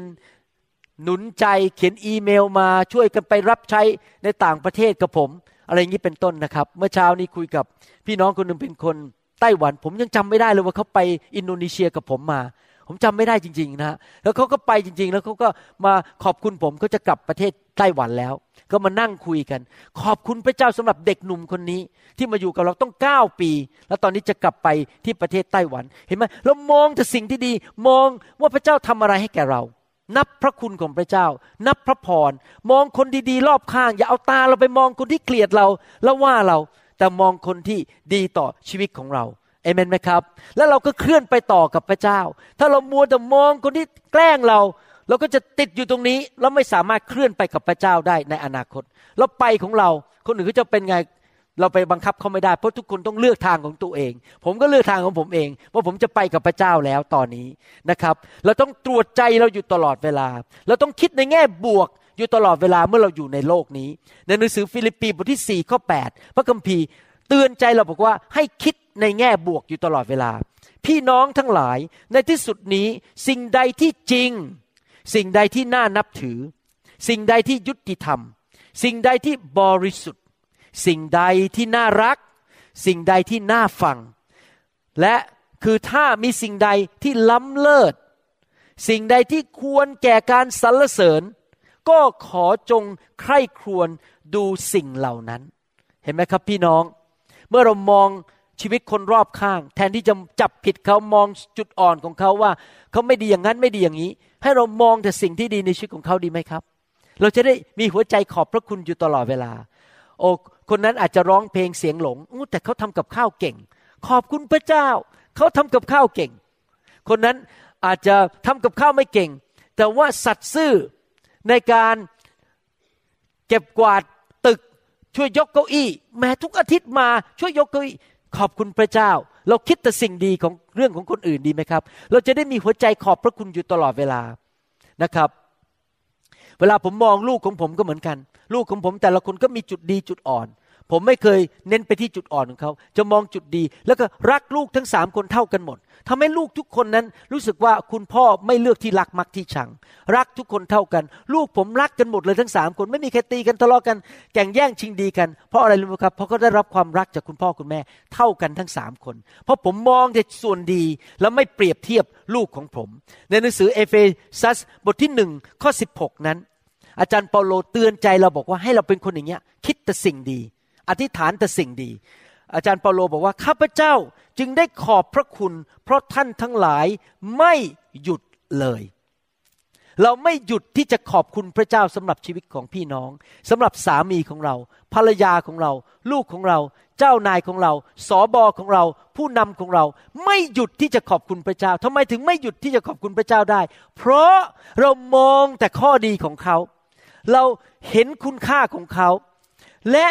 หนุนใจเขียนอีเมลมาช่วยกันไปรับใช้ในต่างประเทศกับผม อะไรอย่างนี้เป็นต้นนะครับ เมื่อเช้านี้คุยกับพี่น้องคนหนึ่งเป็นคนไต้หวัน ผมยังจำไม่ได้เลยว่าเขาไปอินโดนีเซียกับผมมา ผมจำไม่ได้จริง ๆ นะแล้วเขาก็ไปจริง ๆ แล้วเขาก็มาขอบคุณผมเขาจะกลับประเทศไต้หวันแล้ว ก็มานั่งคุยกัน ขอบคุณพระเจ้าสำหรับเด็กหนุ่มคนนี้ ที่มาอยู่กับเราต้องเก้าปี แล้วตอนนี้จะกลับไปที่ประเทศไต้หวัน เห็นไหมเรามองแต่สิ่งที่ดี มองว่าพระเจ้าทำอะไรให้แก่เรา นับพระคุณของพระเจ้า นับพระพร มองคนดีๆ รอบข้าง อย่าเอาตาเราไปมองคนที่เกลียดเรา แล้วว่าเรา แต่มองคนที่ดีต่อชีวิตของเราเอเมนไหมครับ แล้วเราก็เคลื่อนไปต่อกับพระเจ้า ถ้าเรามัวแต่มองคนที่แกล้งเรา เราก็จะติดอยู่ตรงนี้ แล้วไม่สามารถเคลื่อนไปกับพระเจ้าได้ในอนาคต แล้วไปของเรา คนอื่นก็จะเป็นไง เราไปบังคับเขาไม่ได้เพราะทุกคนต้องเลือกทางของตัวเอง ผมก็เลือกทางของผมเองว่าผมจะไปกับพระเจ้าแล้วตอนนี้นะครับ เราต้องตรวจใจเราอยู่ตลอดเวลา เราต้องคิดในแง่บวกอยู่ตลอดเวลาเมื่อเราอยู่ในโลกนี้ ในหนังสือฟิลิปปีบทที่4ข้อ8พระคัมภีร์เตือนใจเราบอกว่าให้คิดในแง่บวกอยู่ตลอดเวลา พี่น้องทั้งหลายในที่สุดนี้สิ่งใดที่จริง สิ่งใดที่น่านับถือ สิ่งใดที่ยุติธรรม สิ่งใดที่บริสุทธิ สิ่งใดที่น่ารัก สิ่งใดที่น่าฟัง และคือถ้ามีสิ่งใดที่ล้ำเลิศ สิ่งใดที่ควรแก่การสรรเสริญ ก็ขอจงใคร่ครวญดูสิ่งเหล่านั้น เห็นไหมครับพี่น้อง เมื่อเรามองชีวิตคนรอบข้าง แทนที่จะจับผิดเขามองจุดอ่อนของเขาว่า เขาไม่ดีอย่างนั้นไม่ดีอย่างนี้ ให้เรามองแต่สิ่งที่ดีในชีวิตของเขาดีไหมครับ เราจะได้มีหัวใจขอบพระคุณอยู่ตลอดเวลา โอ้คนนั้นอาจจะร้องเพลงเสียงหลงแต่เขาทำกับข้าวเก่ง ขอบคุณพระเจ้า เขาทำกับข้าวเก่ง คนนั้นอาจจะทำกับข้าวไม่เก่ง แต่ว่าสัตย์ซื่อในการเก็บกวาดตึกช่วยยกเก้าอี้ แม้ทุกอาทิตย์มาช่วยยกเก้าอี้ขอบคุณพระเจ้า เราคิดแต่สิ่งดีของเรื่องของคนอื่นดีไหมครับ เราจะได้มีหัวใจขอบพระคุณอยู่ตลอดเวลานะครับ เวลาผมมองลูกของผมก็เหมือนกัน ลูกของผมแต่ละคนก็มีจุดดีจุดอ่อน ผมไม่เคยเน้นไปที่จุดอ่อนของเขา จะมองจุดดี แล้วก็รักลูกทั้งสามคนเท่ากันหมดทำให้ลูกทุกคนนั้นรู้สึกว่าคุณพ่อไม่เลือกที่รักมักที่ชัง รักทุกคนเท่ากัน ลูกผมรักกันหมดเลยทั้งสามคนไม่มีใครตีกันทะเลาะกันแข่งแย่งชิงดีกันเพราะอะไรรู้ไหมครับ เพราะเขาได้รับความรักจากคุณพ่อคุณแม่เท่ากันทั้งสามคน เพราะผมมองแต่ส่วนดีแล้วไม่เปรียบเทียบลูกของผม ในหนังสือเอเฟซัสบทที่หนึ่งข้อ16 นั้น อาจารย์เปาโลเตือนใจเราบอกว่าให้เราเป็นคนอย่างเงี้ย คิดแต่สิ่งดี อธิษฐานแต่สิ่งดี อาจารย์เปาโลบอกว่าข้าพเจ้าจึงได้ขอบพระคุณ เพราะท่านทั้งหลายไม่หยุดเลย เราไม่หยุดที่จะขอบคุณพระเจ้าสำหรับชีวิตของพี่น้องสำหรับสามีของเรา ภรรยาของเรา ลูกของเรา เจ้านายของเราสอบอของเรา ผู้นำของเรา ไม่หยุดที่จะขอบคุณพระเจ้าทำไมถึงไม่หยุดที่จะขอบคุณพระเจ้าได้ เพราะเรามองแต่ข้อดีของเขา เราเห็นคุณค่าของเขา และ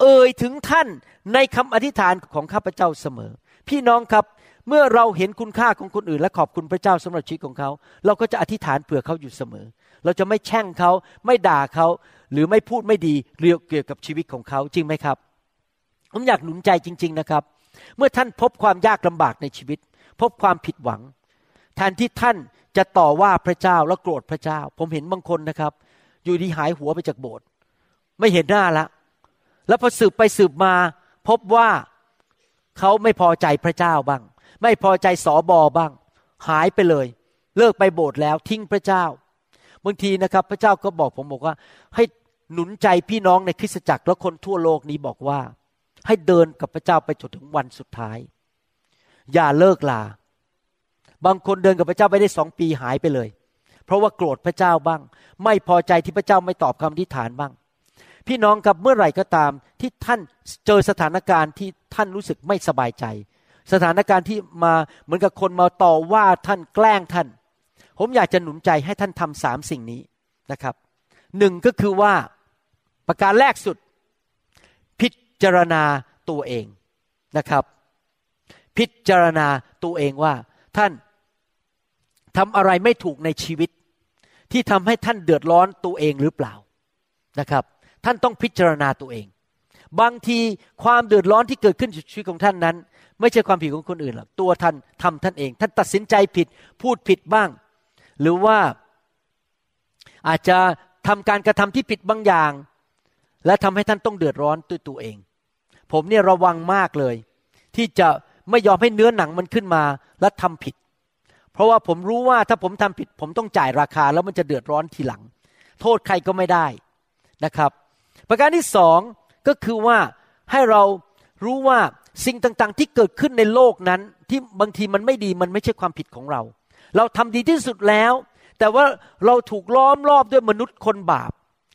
เอ่ยถึงท่านในคำอธิษฐานของข้าพเจ้าเสมอ พี่น้องครับเมื่อเราเห็นคุณค่าของคนอื่น และขอบคุณพระเจ้าสำหรับชีวิตของเขา เราก็จะอธิษฐานเผื่อเขาอยู่เสมอ เราจะไม่แช่งเขาไม่ด่าเขา หรือไม่พูดไม่ดีเกี่ยวกับชีวิตของเขาจริงไหมครับ ผมอยากหนุนใจจริง ๆนะครับ เมื่อท่านพบความยากลำบากในชีวิต พบความผิดหวังแทนที่ท่านจะต่อว่าพระเจ้าและโกรธพระเจ้า ผมเห็นบางคนนะครับ อยู่ดีหายหัวไปจากโบสถ์ไม่เห็นหน้าละ แล้วพอสืบไปสืบมา พบว่าเขาไม่พอใจพระเจ้าบ้าง ไม่พอใจสอบอบ้าง หายไปเลย เลิกไปโบสถ์แล้วทิ้งพระเจ้าบางทีนะครับ พระเจ้าก็บอกผมบอกว่า ให้หนุนใจพี่น้องในคริสตจักรและคนทั่วโลกนี้บอกว่า ให้เดินกับพระเจ้าไปจนถึงวันสุดท้าย อย่าเลิกลา บางคนเดินกับพระเจ้าไปได้สองปีหายไปเลย เพราะว่าโกรธพระเจ้าบ้าง ไม่พอใจที่พระเจ้าไม่ตอบคำอธิษฐานบ้าง พี่น้องกับเมื่อไหร่ก็ตามที่ท่านเจอสถานการณ์ที่ท่านรู้สึกไม่สบายใจ สถานการณ์ที่มาเหมือนกับคนมาต่อว่าท่านแกล้งท่าน ผมอยากจะหนุนใจให้ท่านทำสามสิ่งนี้นะครับหนึ่งก็คือว่าประการแรกสุด พิจารณาตัวเองนะครับ พิจารณาตัวเองว่าท่าน ทำอะไรไม่ถูกในชีวิต ที่ทำให้ท่านเดือดร้อนตัวเองหรือเปล่านะครับ ท่านต้องพิจารณาตัวเอง บางทีความเดือดร้อนที่เกิดขึ้นในชีวิตของท่านนั้น ไม่ใช่ความผิดของคนอื่นหรอกตัวท่านทำท่านเอง ท่านตัดสินใจผิดพูดผิดบ้าง หรือว่าอาจจะทำการกระทำที่ผิดบางอย่าง และทำให้ท่านต้องเดือดร้อนตัวยตัวเอง ผมเนี่ยระวังมากเลย ที่จะไม่ยอมให้เนื้อหนังมันขึ้นมาและทำผิด เพราะว่าผมรู้ว่าถ้าผมทำผิด ผมต้องจ่ายราคาแล้วมันจะเดือดร้อนทีหลัง โทษใครก็ไม่ได้นะครับ ประการที่สองก็คือว่าให้เรารู้ว่าสิ่งต่างๆ ที่เกิดขึ้นในโลกนั้น ที่บางทีมันไม่ดีมันไม่ใช่ความผิดของเรา เราทำดีที่สุดแล้ว แต่ว่าเราถูกล้อมรอบด้วยมนุษย์คนบาป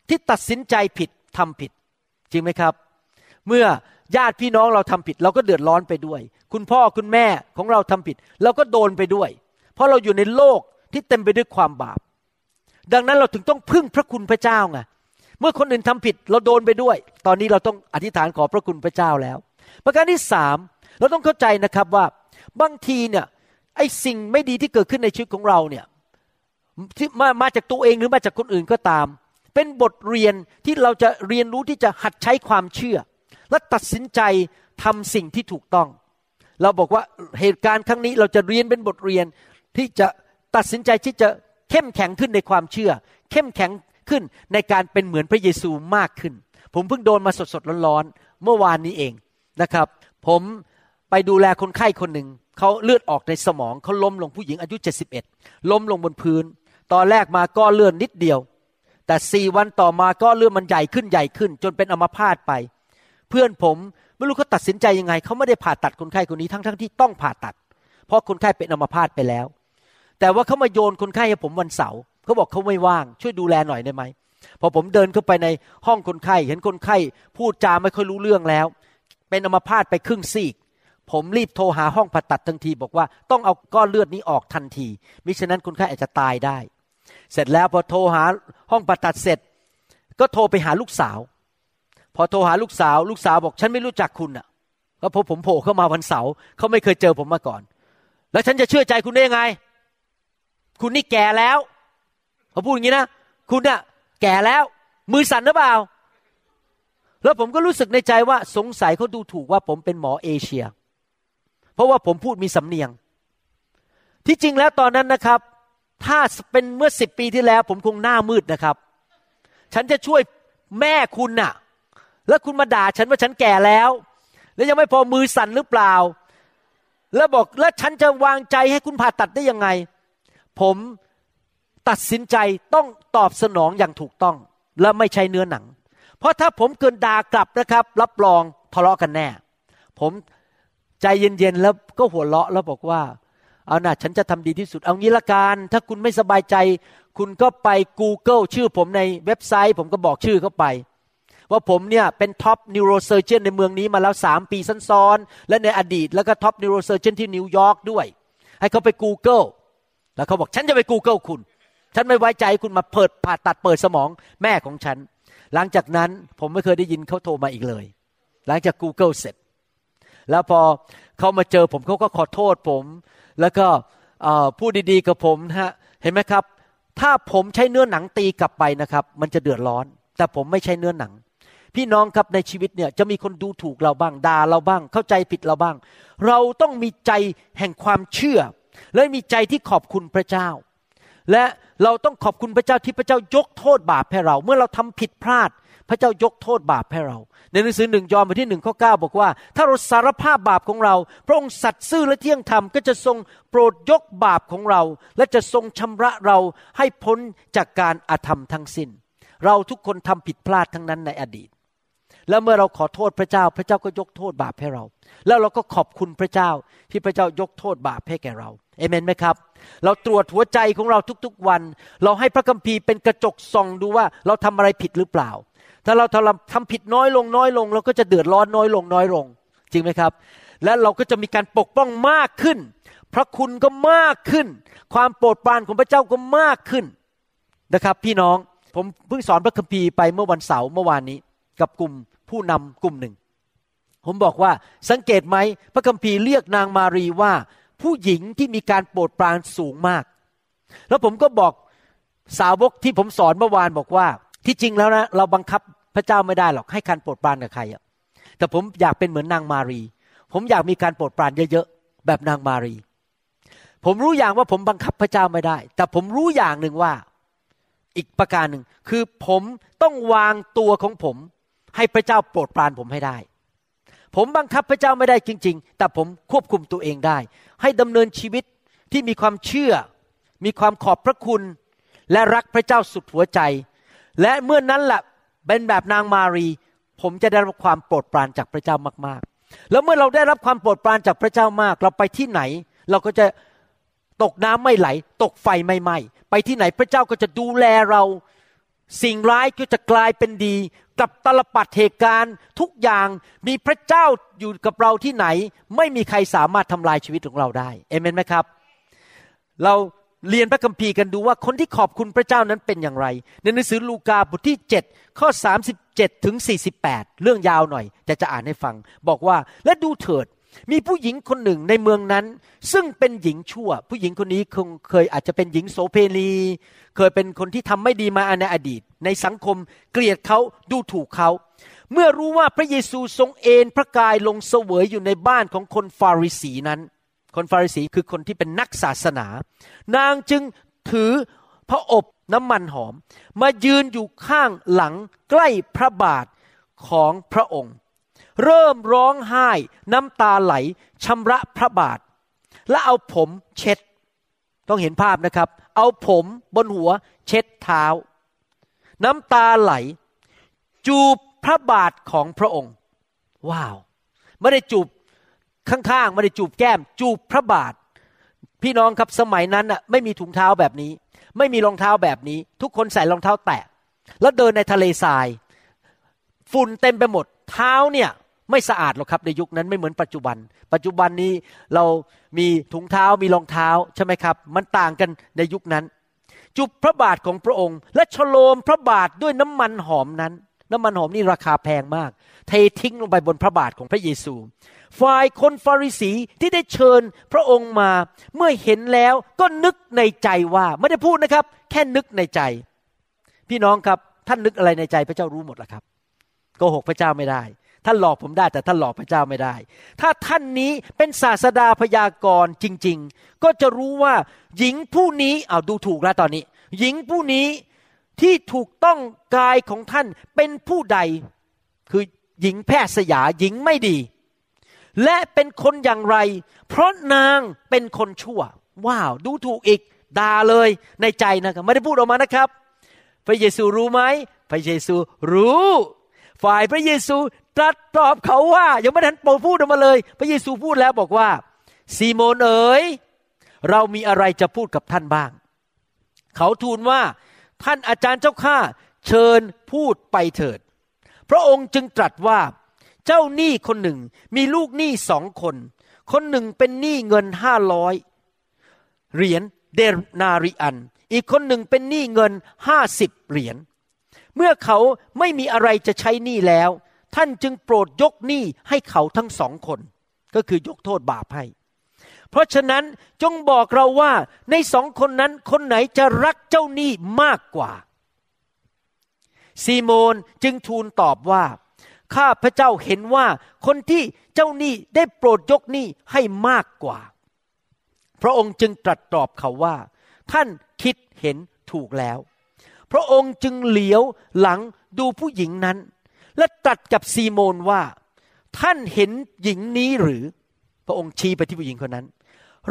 ที่ตัดสินใจผิดทำผิด จริงไหมครับ เมื่อญาติพี่น้องเราทำผิด เราก็เดือดร้อนไปด้วย คุณพ่อคุณแม่ของเราทำผิด เราก็โดนไปด้วย เพราะเราอยู่ในโลกที่เต็มไปด้วยความบาป ดังนั้นเราถึงต้องพึ่งพระคุณพระเจ้าไงเมื่อคนอื่นทำผิดเราโดนไปด้วย ตอนนี้เราต้องอธิษฐานขอพระคุณพระเจ้าแล้ว ประการที่สามเราต้องเข้าใจนะครับว่าบางทีเนี่ยไอ้สิ่งไม่ดีที่เกิดขึ้นในชีวิตของเราเนี่ยที่มามาจากตัวเองหรือมาจากคนอื่นก็ตาม เป็นบทเรียนที่เราจะเรียนรู้ที่จะหัดใช้ความเชื่อ และตัดสินใจทำสิ่งที่ถูกต้อง เราบอกว่าเหตุการณ์ครั้งนี้เราจะเรียนเป็นบทเรียน ที่จะตัดสินใจที่จะเข้มแข็งขึ้นในความเชื่อ เข้มแข็งขึ้นในการเป็นเหมือนพระเยซูมากขึ้น ผมเพิ่งโดนมาสดๆร้อนๆเมื่อวานนี้เองนะครับ ผมไปดูแลคนไข้คนหนึ่งเขาเลือดออกในสมองเขาล้มลงผู้หญิงอายุ 71 ล้มลงบนพื้น ตอนแรกมาก้อนเลือดนิดเดียว แต่สี่วันต่อมาก้อนเลือดมันใหญ่ขึ้นใหญ่ขึ้น จนเป็นอัมพาตไป เพื่อนผมไม่รู้เขาตัดสินใจยังไงเขาไม่ได้ผ่าตัดคนไข้คนนี้ทั้งๆทที่ต้องผ่าตัด เพราะคนไข้เป็นอัมพาตไปแล้ว แต่ว่าเขามาโยนคนไข้ให้ผมวันเสาร์เขาบอกเขาไม่ว่าง ช่วยดูแลหน่อยได้ไหมพอผมเดินเข้าไปในห้องคนไข้เห็นคนไข้พูดจาไม่ค่อยรู้เรื่องแล้ว เป็นอัมพาตไปครึ่งซีก ผมรีบโทรหาห้องผ่าตัดทันที บอกว่าต้องเอาก้อนเลือดนี้ออกทันทีมิฉะนั้นคนไข้อาจจะตายได้ เสร็จแล้วพอโทรหาห้องผ่าตัดเสร็จ ก็โทรไปหาลูกสาว พอโทรหาลูกสาว ลูกสาวบอกฉันไม่รู้จักคุณอะก็พอผมโผล่เข้ามาวันเสาร์เขาไม่เคยเจอผมมาก่อน แล้วฉันจะเชื่อใจคุณได้ยังไง คุณนี่แก่แล้วเขาพูดอย่างนี้นะคุณเนี่ยแก่แล้ว มือสั่นหรือเปล่า แล้วผมก็รู้สึกในใจว่าสงสัยเขาดูถูกว่าผมเป็นหมอเอเชีย เพราะว่าผมพูดมีสำเนียง ที่จริงแล้วตอนนั้นนะครับ ถ้าเป็นเมื่อสิบปีที่แล้ว ผมคงหน้ามืดนะครับ ฉันจะช่วยแม่คุณน่ะ แล้วคุณมาด่าฉันว่าฉันแก่แล้ว แล้วยังไม่พอมือสั่นหรือเปล่า แล้วบอกแล้วฉันจะวางใจให้คุณผ่าตัดได้ยังไง ผมตัดสินใจต้องตอบสนองอย่างถูกต้องและไม่ใช่เนื้อหนัง เพราะถ้าผมเกินด่ากลับนะครับ รับรองทะเลาะกันแน่ ผมใจเย็นๆแล้วก็หัวเราะแล้วบอกว่า เอานะฉันจะทำดีที่สุด เอางี้ละกันถ้าคุณไม่สบายใจ คุณก็ไป Google ชื่อผมในเว็บไซต์ ผมก็บอกชื่อเข้าไป ว่าผมเนี่ยเป็น top neurosurgeon ในเมืองนี้มาแล้วสามปีซ้อนๆและในอดีตแล้วก็ top neurosurgeon ที่นิวยอร์กด้วย ให้เขาไป Google แล้วเขาบอกฉันจะไป Google คุณ ฉันไม่ไว้ใจคุณมาเปิดผ่าตัดเปิดสมองแม่ของฉัน หลังจากนั้นผมไม่เคยได้ยินเขาโทรมาอีกเลย หลังจาก Google เสร็จ แล้วพอเขามาเจอผมเขาก็ขอโทษผม แล้วก็พูดดีๆกับผมฮะเห็นไหมครับ ถ้าผมใช้เนื้อหนังตีกลับไปนะครับ มันจะเดือดร้อน แต่ผมไม่ใช้เนื้อหนัง พี่น้องครับในชีวิตเนี่ยจะมีคนดูถูกเราบ้างด่าเราบ้าง เข้าใจผิดเราบ้าง เราต้องมีใจแห่งความเชื่อ และมีใจที่ขอบคุณพระเจ้า และเราต้องขอบคุณพระเจ้าที่พระเจ้ายกโทษบาปให้เรา เมื่อเราทำผิดพลาด พระเจ้ายกโทษบาปให้เรา ในหนังสือหนึ่งยอห์นบทที่หนึ่งข้อเก้าบอกว่า ถ้าเราสารภาพบาปของเรา พระองค์สัตย์ซื่อและเที่ยงธรรมก็จะทรงโปรดยกบาปของเรา และจะทรงชำระเราให้พ้นจากการอาธรรมทั้งสิน้น เราทุกคนทำผิดพลาดทั้งนั้นในอดีต แล้วเมื่อเราขอโทษพระเจ้า พระเจ้าก็ยกโทษบาปให้เรา แล้วเราก็ขอบคุณพระเจ้าที่พระเจ้ายกโทษบาปให้แก่เราเอเมนไหมครับ เราตรวจหัวใจของเราทุกๆวัน เราให้พระคัมภีร์เป็นกระจกส่องดูว่าเราทำอะไรผิดหรือเปล่า ถ้าเราทำผิดน้อยลงน้อยลง เราก็จะเดือดร้อนน้อยลงน้อยลง จริงไหมครับ และเราก็จะมีการปกป้องมากขึ้น พระคุณก็มากขึ้น ความโปรดปรานของพระเจ้าก็มากขึ้นนะครับ พี่น้องผมเพิ่งสอนพระคัมภีร์ไปเมื่อวันเสาร์เมื่อวานนี้ กับกลุ่ม ผู้นำกลุ่มหนึ่ง ผมบอกว่าสังเกตไหมพระคัมภีร์เรียกนางมารีว่า ผู้หญิงที่มีการโปรดปรานสูงมาก แล้วผมก็บอกสาวกที่ผมสอนเมื่อวานบอกว่า ที่จริงแล้วนะเราบังคับพระเจ้าไม่ได้หรอกให้การโปรดปรานกับใครอะแต่ผมอยากเป็นเหมือนนางมารี ผมอยากมีการโปรดปรานเยอะๆแบบนางมารี ผมรู้อย่างว่าผมบังคับพระเจ้าไม่ได้ แต่ผมรู้อย่างหนึ่งว่าอีกประการหนึ่งคือผมต้องวางตัวของผม ให้พระเจ้าโปรดปรานผมให้ได้ ผมบังคับพระเจ้าไม่ได้จริง ๆ แต่ผมควบคุมตัวเองได้ ให้ดำเนินชีวิตที่มีความเชื่อ มีความขอบพระคุณ และรักพระเจ้าสุดหัวใจ และเมื่อนนั้นแหละเป็นแบบนางมารี ผมจะได้รับความโปรดปรานจากพระเจ้ามากๆ แล้วเมื่อเราได้รับความโปรดปรานจากพระเจ้ามาก เราไปที่ไหน เราก็จะตกน้ำไม่ไหล ตกไฟไม่ไหม้ไปที่ไหนพระเจ้าก็จะดูแลเรา สิ่งร้ายก็จะกลายเป็นดีกับตลปัดเหตุการณ์ทุกอย่างมีพระเจ้าอยู่กับเราที่ไหน ไม่มีใครสามารถทำลายชีวิตของเราได้เอเมนไหมครับ เราเรียนพระคัมภีร์กันดูว่าคนที่ขอบคุณพระเจ้านั้นเป็นอย่างไร ในหนังสือลูกาบทที่ 7 ข้อ 37 ถึง 48 เรื่องยาวหน่อยจะจะอ่านให้ฟัง บอกว่าและดูเถิด มีผู้หญิงคนหนึ่งในเมืองนั้น ซึ่งเป็นหญิงชั่ว ผู้หญิงคนนี้คงเคยอาจจะเป็นหญิงโสเพณีเคยเป็นคนที่ทำไม่ดีมาในอดีต ในสังคมเกลียดเขาดูถูกเขา เมื่อรู้ว่าพระเยซูทรงเอนพระกายลงเสวยอยู่ในบ้านของคนฟาริสีนั้น คนฟาริสีคือคนที่เป็นนักศาสนา นางจึงถือพระอบน้ำมันหอม มายืนอยู่ข้างหลังใกล้พระบาทของพระองค์ เริ่มร้องไห้ น้ำตาไหลชำระพระบาท และเอาผมเช็ด ต้องเห็นภาพนะครับ เอาผมบนหัวเช็ดเท้า น้ำตาไหล จูบพระบาทของพระองค์ ว้าว ไม่ได้จูบข้างๆไม่ได้จูบแก้ม จูบพระบาท พี่น้องครับสมัยนั้นน่ะไม่มีถุงเท้าแบบนี้ ไม่มีรองเท้าแบบนี้ ทุกคนใส่รองเท้าแตะแล้วเดินในทะเลทราย ฝุ่นเต็มไปหมด เท้าเนี่ย ไม่สะอาดหรอกครับในยุคนั้นไม่เหมือนปัจจุบัน ปัจจุบันนี้เรามีถุงเท้ามีรองเท้าใช่ไหมครับ มันต่างกันในยุคนั้น จุบพระบาทของพระองค์ และฉโลมพระบาทด้วยน้ำมันหอมนั้น น้ำมันหอมนี่ราคาแพงมาก เททิ้งลงไปบนพระบาทของพระเยซู ฝ่ายคนฟาริสีที่ได้เชิญพระองค์มา เมื่อเห็นแล้วก็นึกในใจว่าไม่ได้พูดนะครับ แค่นึกในใจ พี่น้องครับท่านนึกอะไรในใจพระเจ้ารู้หมดแล้วครับโกหกพระเจ้าไม่ได้ ท่านหลอกผมได้แต่ท่านหลอกพระเจ้าไม่ได้ ถ้าท่านนี้เป็นศาสดาพยากรณ์จริง ๆ ก็จะรู้ว่าหญิงผู้นี้เอาดูถูกแล้วตอนนี้ หญิงผู้นี้ที่ถูกต้องกายของท่านเป็นผู้ใด คือหญิงแพทย์สยาหญิงไม่ดี และเป็นคนอย่างไร เพราะนางเป็นคนชั่ว ว้าว ดูถูกอีกด่าเลยในใจนะครับไม่ได้พูดออกมานะครับ พระเยซูรู้ไหมพระเยซูรู้ ฝ่ายพระเยซูตรัสตอบเขาว่ายังไม่ทันโปพูดออกมาเลย พระเยซูพูดแล้วบอกว่าซีโมนเอ๋ยเรามีอะไรจะพูดกับท่านบ้าง เขาทูลว่าท่านอาจารย์เจ้าข้าเชิญพูดไปเถิด พระองค์จึงตรัสว่าเจ้าหนี้คนหนึ่งมีลูกหนี้สองคน คนหนึ่งเป็นหนี้เงินห้าร้อยเหรียญเดนาริอัน อีกคนหนึ่งเป็นหนี้เงินห้าสิบเหรียญ เมื่อเขาไม่มีอะไรจะใช้หนี้แล้ว ท่านจึงโปรดยกหนี้ให้เขาทั้งสองคน ก็คือยกโทษบาปให้ เพราะฉะนั้นจงบอกเราว่าในสองคนนั้นคนไหนจะรักเจ้าหนี้มากกว่า ซีโมนจึงทูลตอบว่า ข้าพระเจ้าเห็นว่าคนที่เจ้าหนี้ได้โปรดยกหนี้ให้มากกว่า พระองค์จึงตรัสตอบเขาว่า ท่านคิดเห็นถูกแล้ว พระองค์จึงเหลียวหลังดูผู้หญิงนั้น และตรัสกับซีโมนว่า ท่านเห็นหญิงนี้หรือ พระองค์ชี้ไปที่ผู้หญิงคนนั้น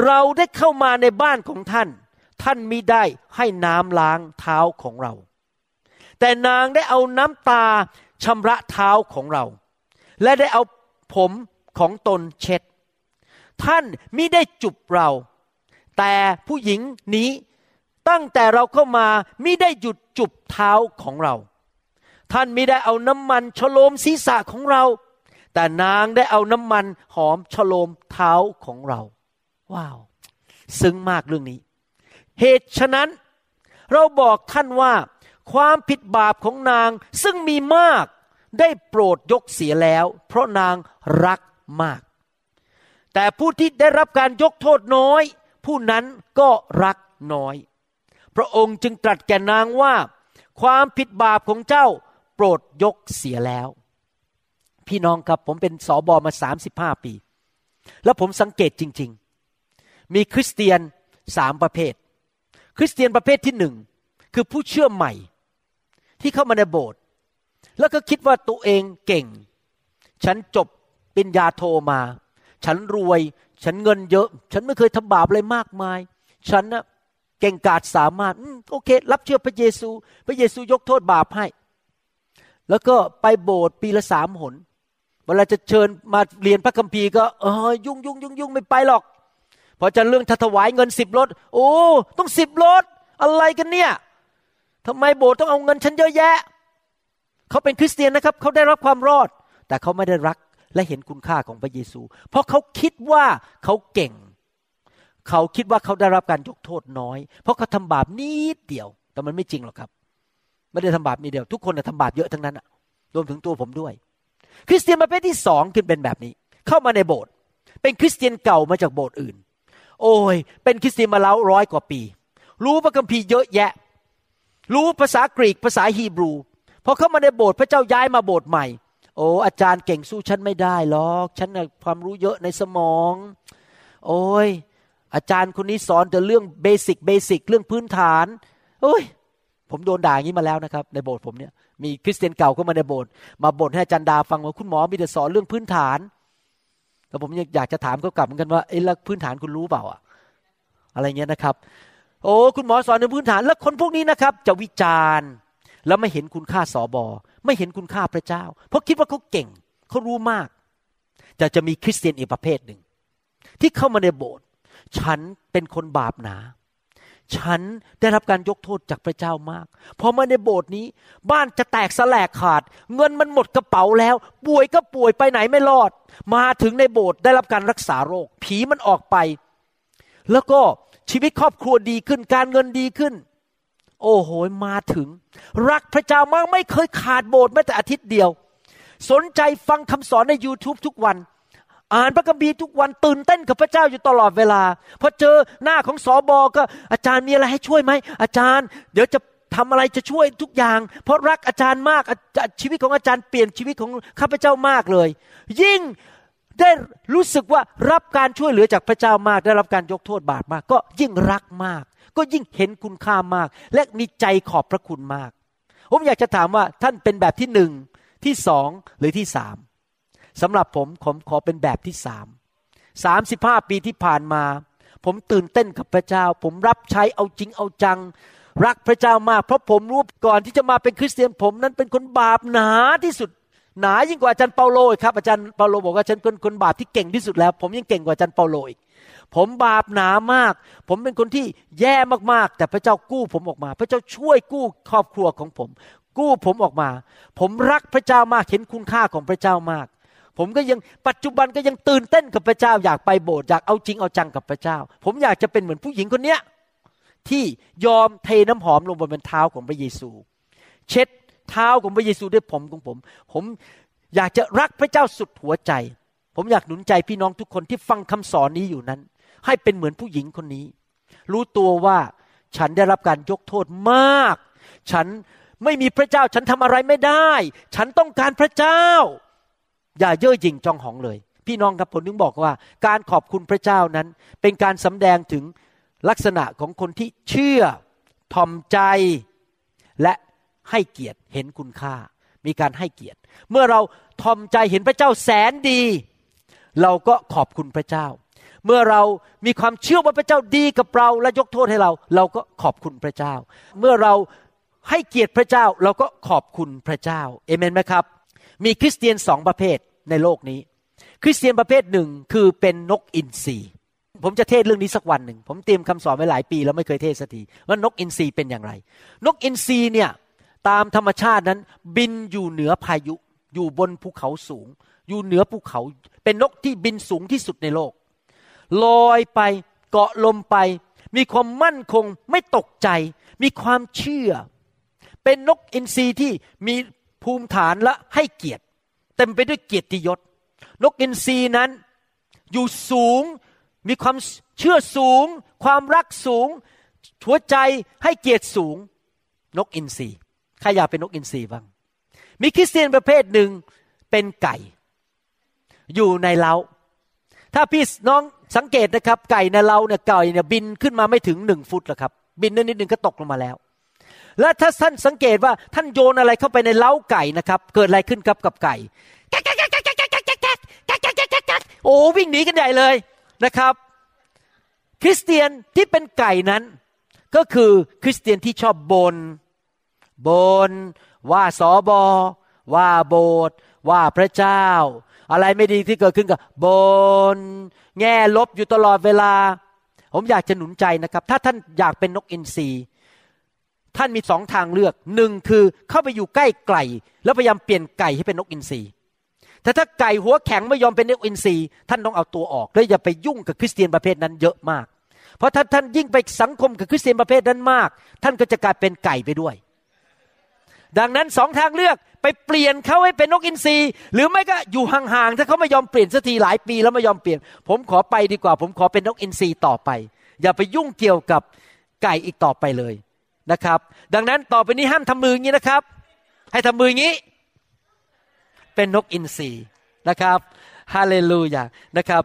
เราได้เข้ามาในบ้านของท่าน ท่านมิได้ให้น้ำล้างเท้าของเรา แต่นางได้เอาน้ำตาชำระเท้าของเรา และได้เอาผมของตนเช็ด ท่านมิได้จุบเรา แต่ผู้หญิงนี้ ตั้งแต่เราเข้ามามิได้หยุดจุบเท้าของเรา ท่านมิได้เอาน้ำมันฉโลมศีรษะของเรา แต่นางได้เอาน้ำมันหอมฉโลมเท้าของเรา ว้าว ซึ้งมากเรื่องนี้ เหตุฉะนั้น เราบอกท่านว่า ความผิดบาปของนางซึ่งมีมากได้โปรดยกเสียแล้ว เพราะนางรักมาก แต่ผู้ที่ได้รับการยกโทษน้อย ผู้นั้นก็รักน้อย พระองค์จึงตรัสแก่นางว่า ความผิดบาปของเจ้าโปรดยกเสียแล้ว พี่น้องครับผมเป็นสอบอมาสามสิบห้าปี แล้วผมสังเกตจริง ๆ มีคริสเตียนสามประเภท คริสเตียนประเภทที่หนึ่งคือผู้เชื่อใหม่ ที่เข้ามาในโบสถ์แล้วก็คิดว่าตัวเองเก่ง ฉันจบปริญญาโทมา ฉันรวย ฉันเงินเยอะ ฉันไม่เคยทำบาปอะไรมากมาย ฉันนะ เก่งกาจสามารถอโอเค รับเชื่อพระเยซู พระเยซูยกโทษบาปให้ แล้วก็ไปโบสถ์ปีละสามหน เวลาจะเชิญมาเรียนพระคัมภีร์ก็เออยุ่งยุ่งยุ่งยุ่งไม่ไปหรอก พอจะเรื่องถวายเงินสิบรถ โอ้ต้องสิบรถอะไรกันเนี่ยทำไมโบสถ์ต้องเอาเงินฉันเยอะแยะ เขาเป็นคริสเตียนนะครับ เขาได้รับความรอด แต่เขาไม่ได้รักและเห็นคุณค่าของพระเยซู เพราะเขาคิดว่าเขาเก่ง เขาคิดว่าเขาได้รับการยกโทษน้อย เพราะเขาทำบาปนิดเดียว แต่มันไม่จริงหรอกครับ ไม่ได้ทำบาปนิดเดียว ทุกคนทำบาปเยอะทั้งนั้นอะรวมถึงตัวผมด้วย คริสเตียนประเภทที่สองคือเป็นแบบนี้ เข้ามาในโบสถ์เป็นคริสเตียนเก่ามาจากโบสถ์อื่น โอ้ย เป็นคริสเตียนมาแล้วร้อยกว่าปี รู้พระคัมภีร์เยอะแยะ รู้ภาษากรีกภาษาฮีบรูพอเข้ามาในโบสถ์พระเจ้าย้ายมาโบสถ์ใหม่ โอ้อาจารย์เก่งสู้ฉันไม่ได้หรอก ฉันความรู้เยอะในสมอง โอ้ย อาจารย์คนนี้สอนแต่เรื่อง basic basic เรื่องพื้นฐานโอ้ย ผมโดนด่าอย่างนี้มาแล้วนะครับ ในโบสถ์ผมเนี่ยมีคริสเตียนเก่าเข้ามาในโบสถ์มาบ่นให้อาจารย์ดาฟังว่าคุณหมอมีแต่สอนเรื่องพื้นฐานแล้วผมอยากจะถามเขากลับเหมือนกันว่าเอ้แล้วพื้นฐานคุณรู้เปล่าอะอะไรเงี้ยนะครับ โอ้คุณหมอสอนในพื้นฐาน แล้วคนพวกนี้นะครับ จะวิจารณ์แล้วไม่เห็นคุณค่าสอบอไม่เห็นคุณค่าพระเจ้า เพราะคิดว่าเขาเก่งเขารู้มากแต่จะมีคริสเตียนอีกประเภทหนึ่งที่เข้ามาในโบสถ์ ฉันเป็นคนบาปหนา ฉันได้รับการยกโทษจากพระเจ้ามาก พอมาในโบสถ์นี้ บ้านจะแตกสลายขาด เงินมันหมดกระเป๋าแล้ว ป่วยก็ป่วยไปไหนไม่รอด มาถึงในโบสถ์ได้รับการรักษาโรค ผีมันออกไป แล้วก็ชีวิตครอบครัวดีขึ้น การเงินดีขึ้น โอ้โหมาถึง รักพระเจ้ามากไม่เคยขาดโบสถ์แม้แต่อาทิตย์เดียว สนใจฟังคำสอนใน YouTube ทุกวัน อ่านพระคัมภีร์ทุกวันตื่นเต้นกับพระเจ้าอยู่ตลอดเวลาพอเจอหน้าของสอบอก็อาจารย์มีอะไรให้ช่วยไหมอาจารย์ เดี๋ยวจะทำอะไรจะช่วยทุกอย่าง เพราะรักอาจารย์มากชีวิตของอาจารย์เปลี่ยนชีวิตของข้าพเจ้ามากเลย ยิ่งได้รู้สึกว่ารับการช่วยเหลือจากพระเจ้ามาก ได้รับการยกโทษบาปมาก ก็ยิ่งรักมาก ก็ยิ่งเห็นคุณค่ามาก และมีใจขอบพระคุณมาก ผมอยากจะถามว่าท่านเป็นแบบที่หนึ่งที่สองหรือที่สาม สำหรับผมผมขอเป็นแบบที่สามสามสิบห้าปีที่ผ่านมา ผมตื่นเต้นกับพระเจ้า ผมรับใช้เอาจริงเอาจัง รักพระเจ้ามาก เพราะผมรู้ก่อนที่จะมาเป็นคริสเตียนผมนั้นเป็นคนบาปหนาที่สุด หนายิ่งกว่าอาจารย์เปาโลครับ อาจารย์เปาโลบอกว่าฉันเป็นคนบาปที่เก่งที่สุดแล้ว ผมยังเก่งกว่าอาจารย์เปาโลอีกผมบาปหนามาก ผมเป็นคนที่แย่มากๆ แต่พระเจ้ากู้ผมออกมา พระเจ้าช่วยกู้ครอบครัวของผม กู้ผมออกมา ผมรักพระเจ้ามาก เห็นคุณค่าของพระเจ้ามาก ผมก็ยังปัจจุบันก็ยังตื่นเต้นกับพระเจ้า อยากไปโบสถ์อยากเอาจริงเอาจังกับพระเจ้า ผมอยากจะเป็นเหมือนผู้หญิงคนเนี้ยที่ยอมเทน้ำหอมลงบนเท้าของพระเยซู เช็ดเท้าของพระเยซูด้วยผมของผม ผมอยากจะรักพระเจ้าสุดหัวใจ ผมอยากหนุนใจพี่น้องทุกคนที่ฟังคำสอนนี้อยู่นั้น ให้เป็นเหมือนผู้หญิงคนนี้ รู้ตัวว่าฉันได้รับการยกโทษมาก ฉันไม่มีพระเจ้า ฉันทำอะไรไม่ได้ ฉันต้องการพระเจ้า อย่าเย่อหยิ่งจองหองเลย พี่น้องครับผมถึงบอกว่า การขอบคุณพระเจ้านั้น เป็นการสำแดงถึงลักษณะของคนที่เชื่อทอมใจ และให้เกียรติเห็นคุณค่า มีการให้เกียรติ เมื่อเราทอมใจเห็นพระเจ้าแสนดี เราก็ขอบคุณพระเจ้า เมื่อเรามีความเชื่อว่าพระเจ้าดีกับเราและยกโทษให้เรา เราก็ขอบคุณพระเจ้า เมื่อเราให้เกียรติพระเจ้าเราก็ขอบคุณพระเจ้าเอเมนไหมครับ มีคริสเตียนสองประเภทในโลกนี้ คริสเตียนประเภทหนึ่งคือเป็นนกอินทรีผมจะเทศเรื่องนี้สักวันหนึ่ง ผมเตรียมคำสอนไว้หลายปีแล้วไม่เคยเทศสักทีว่านกอินทรีเป็นอย่างไร นกอินทรีเนี่ยตามธรรมชาตินั้น บินอยู่เหนือพายุ อยู่บนภูเขาสูง อยู่เหนือภูเขา เป็นนกที่บินสูงที่สุดในโลกลอยไปเกาะลมไป มีความมั่นคงไม่ตกใจ มีความเชื่อ เป็นนกอินทรีที่มี ภูมิฐานและให้เกียรติ เต็มไปด้วยเกียรติยศ นกอินทรีนั้นอยู่สูงมีความเชื่อสูง ความรักสูง หัวใจให้เกียรติสูง นกอินทรีใครอยากเป็นนกอินทรีบ้าง มีคริสเตียนประเภทหนึ่งเป็นไก่ อยู่ในเล้า ถ้าพี่น้องสังเกตนะครับ ไก่ในเล้าเนี่ยไก่เนี่ยบินขึ้นมาไม่ถึงหนึ่งฟุตหรอกครับ บินนิดนึงก็ตกลงมาแล้ว และถ้าท่านสังเกตว่าท่านโยนอะไรเข้าไปในเล้าไก่นะครับ เกิดอะไรขึ้นครับกับไก่โอ้วิ่งหนีกันใหญ่เลยนะครับ คริสเตียนที่เป็นไก่นั้น ก็คือคริสเตียนที่ชอบบนบน ว่าสอบอว่าโบสว่าพระเจ้า อะไรไม่ดีที่เกิดขึ้นกับบน แง่ลบอยู่ตลอดเวลา ผมอยากจะหนุนใจนะครับ ถ้าท่านอยากเป็นนกอินทรี ท่านมีสองทางเลือกหนึ่งคือเข้าไปอยู่ใกล้ไก่ แล้วพยายามเปลี่ยนไก่ให้เป็นนกอินทรีแต่ถ้าไก่หัวแข็งไม่ยอมเป็นนกอินทรีท่านต้องเอาตัวออกแล้วอย่าไปยุ่งกับคริสเตียนประเภทนั้นเยอะมาก เพราะถ้าท่านยิ่งไปสังคมกับคริสเตียนประเภทนั้นมาก ท่านก็จะกลายเป็นไก่ไปด้วย ดังนั้นสองทางเลือกไปเปลี่ยนเขาให้เป็นนกอินทรีหรือไม่ก็อยู่ห่างๆถ้าเขาไม่ยอมเปลี่ยนสักทีหลายปีแล้วไม่ยอมเปลี่ยน ผมขอไปดีกว่า ผมขอเป็นนกอินทรีต่อไป อย่าไปยุ่งเกี่ยวกับไก่อีกต่อไปเลย นะครับ ดังนั้นต่อไปนี้ห้ามทำมืออย่างนี้นะครับ ให้ทำมืออย่างนี้ เป็นนกอินทรีนะครับฮาเลลูยานะครับ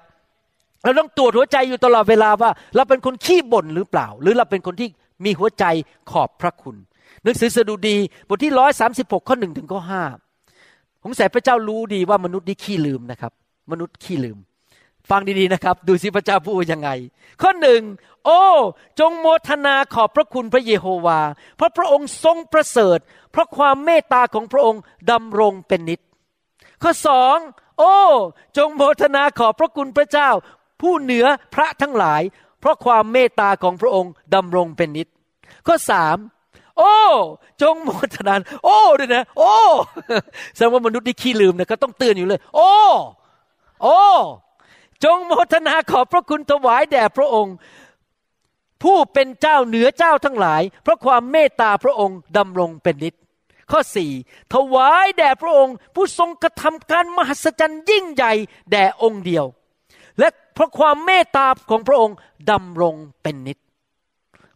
เราต้องตรวจหัวใจอยู่ตลอดเวลาว่า เราเป็นคนขี้บ่นหรือเปล่า หรือเราเป็นคนที่มีหัวใจขอบพระคุณหนังสือสดุดีบทที่ร้อยสาสิบหกข้อหนึ่งถึงข้อห้าผมใส่พระเจ้ารู้ดีว่ามนุษย์นี่ขี้ลืมนะครับ มนุษย์ขี้ลืม ฟังดีๆนะครับ ดูสิพระเจ้าพูดยังไง ข้อหนึ่งโอ้ จงโมทนาขอบพระคุณพระเยโฮวา เพราะพระองค์ทรงประเสริฐ เพราะความเมตตาของพระองค์ดำรงเป็นนิจข้อสองโอ้ จงโมทนาขอบพระคุณพระเจ้า ผู้เหนือพระทั้งหลาย เพราะความเมตตาของพระองค์ดำรงเป็นนิจข้อสามโอ้ จงโมทนาโอ้ด้วยนะ โอ้แสดงว่ามนุษย์ที่ขี้ลืมนะก็ต้องเตือนอยู่เลย โอ้ โอ้ จงโมทนาขอบพระคุณถวายแด่พระองค์ ผู้เป็นเจ้าเหนือเจ้าทั้งหลาย เพราะความเมตตาพระองค์ดำรงเป็นนิจข้อสี่ถวายแด่พระองค์ ผู้ทรงกระทำการมหัศจรรย์ยิ่งใหญ่แด่องค์เดียว และเพราะความเมตตาของพระองค์ดำรงเป็นนิจ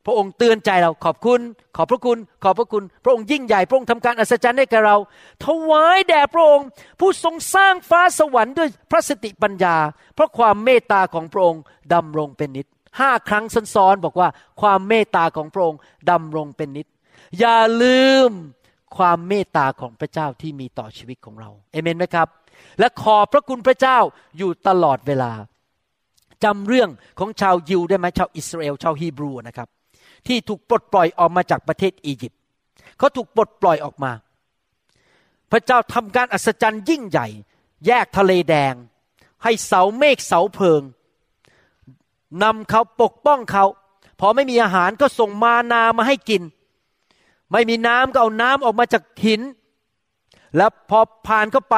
พระองค์เตือนใจเราขอบคุณ ขอบพระคุณ ขอบพระคุณ พระองค์ยิ่งใหญ่พระองค์ทำการอัศจรรย์ให้แก่เราถวายแด่พระองค์ ผู้ทรงสร้างฟ้าสวรรค์ด้วยพระสติปัญญา เพราะความเมตตาของพระองค์ดำรงเป็นนิจห้าครั้งซ้อนๆบอกว่าความเมตตาของพระองค์ดำรงเป็นนิจอย่าลืมความเมตตาของพระเจ้าที่มีต่อชีวิตของเราเอเมนไหมครับ และขอบพระคุณพระเจ้าอยู่ตลอดเวลาจำเรื่องของชาวยิวได้ไหมชาวอิสราเอลชาวฮีบรูนะครับ ที่ถูกปลดปล่อยออกมาจากประเทศอียิปต์เขาถูกปลดปล่อยออกมา พระเจ้าทำการอัศจรรย์ยิ่งใหญ่ แยกทะเลแดง ให้เสาเมฆเสาเพิงนำเขาปกป้องเขาพอไม่มีอาหารก็ส่งมานามาให้กิน ไม่มีน้ำก็เอาน้ำออกมาจากหิน แล้วพอผ่านเข้าไป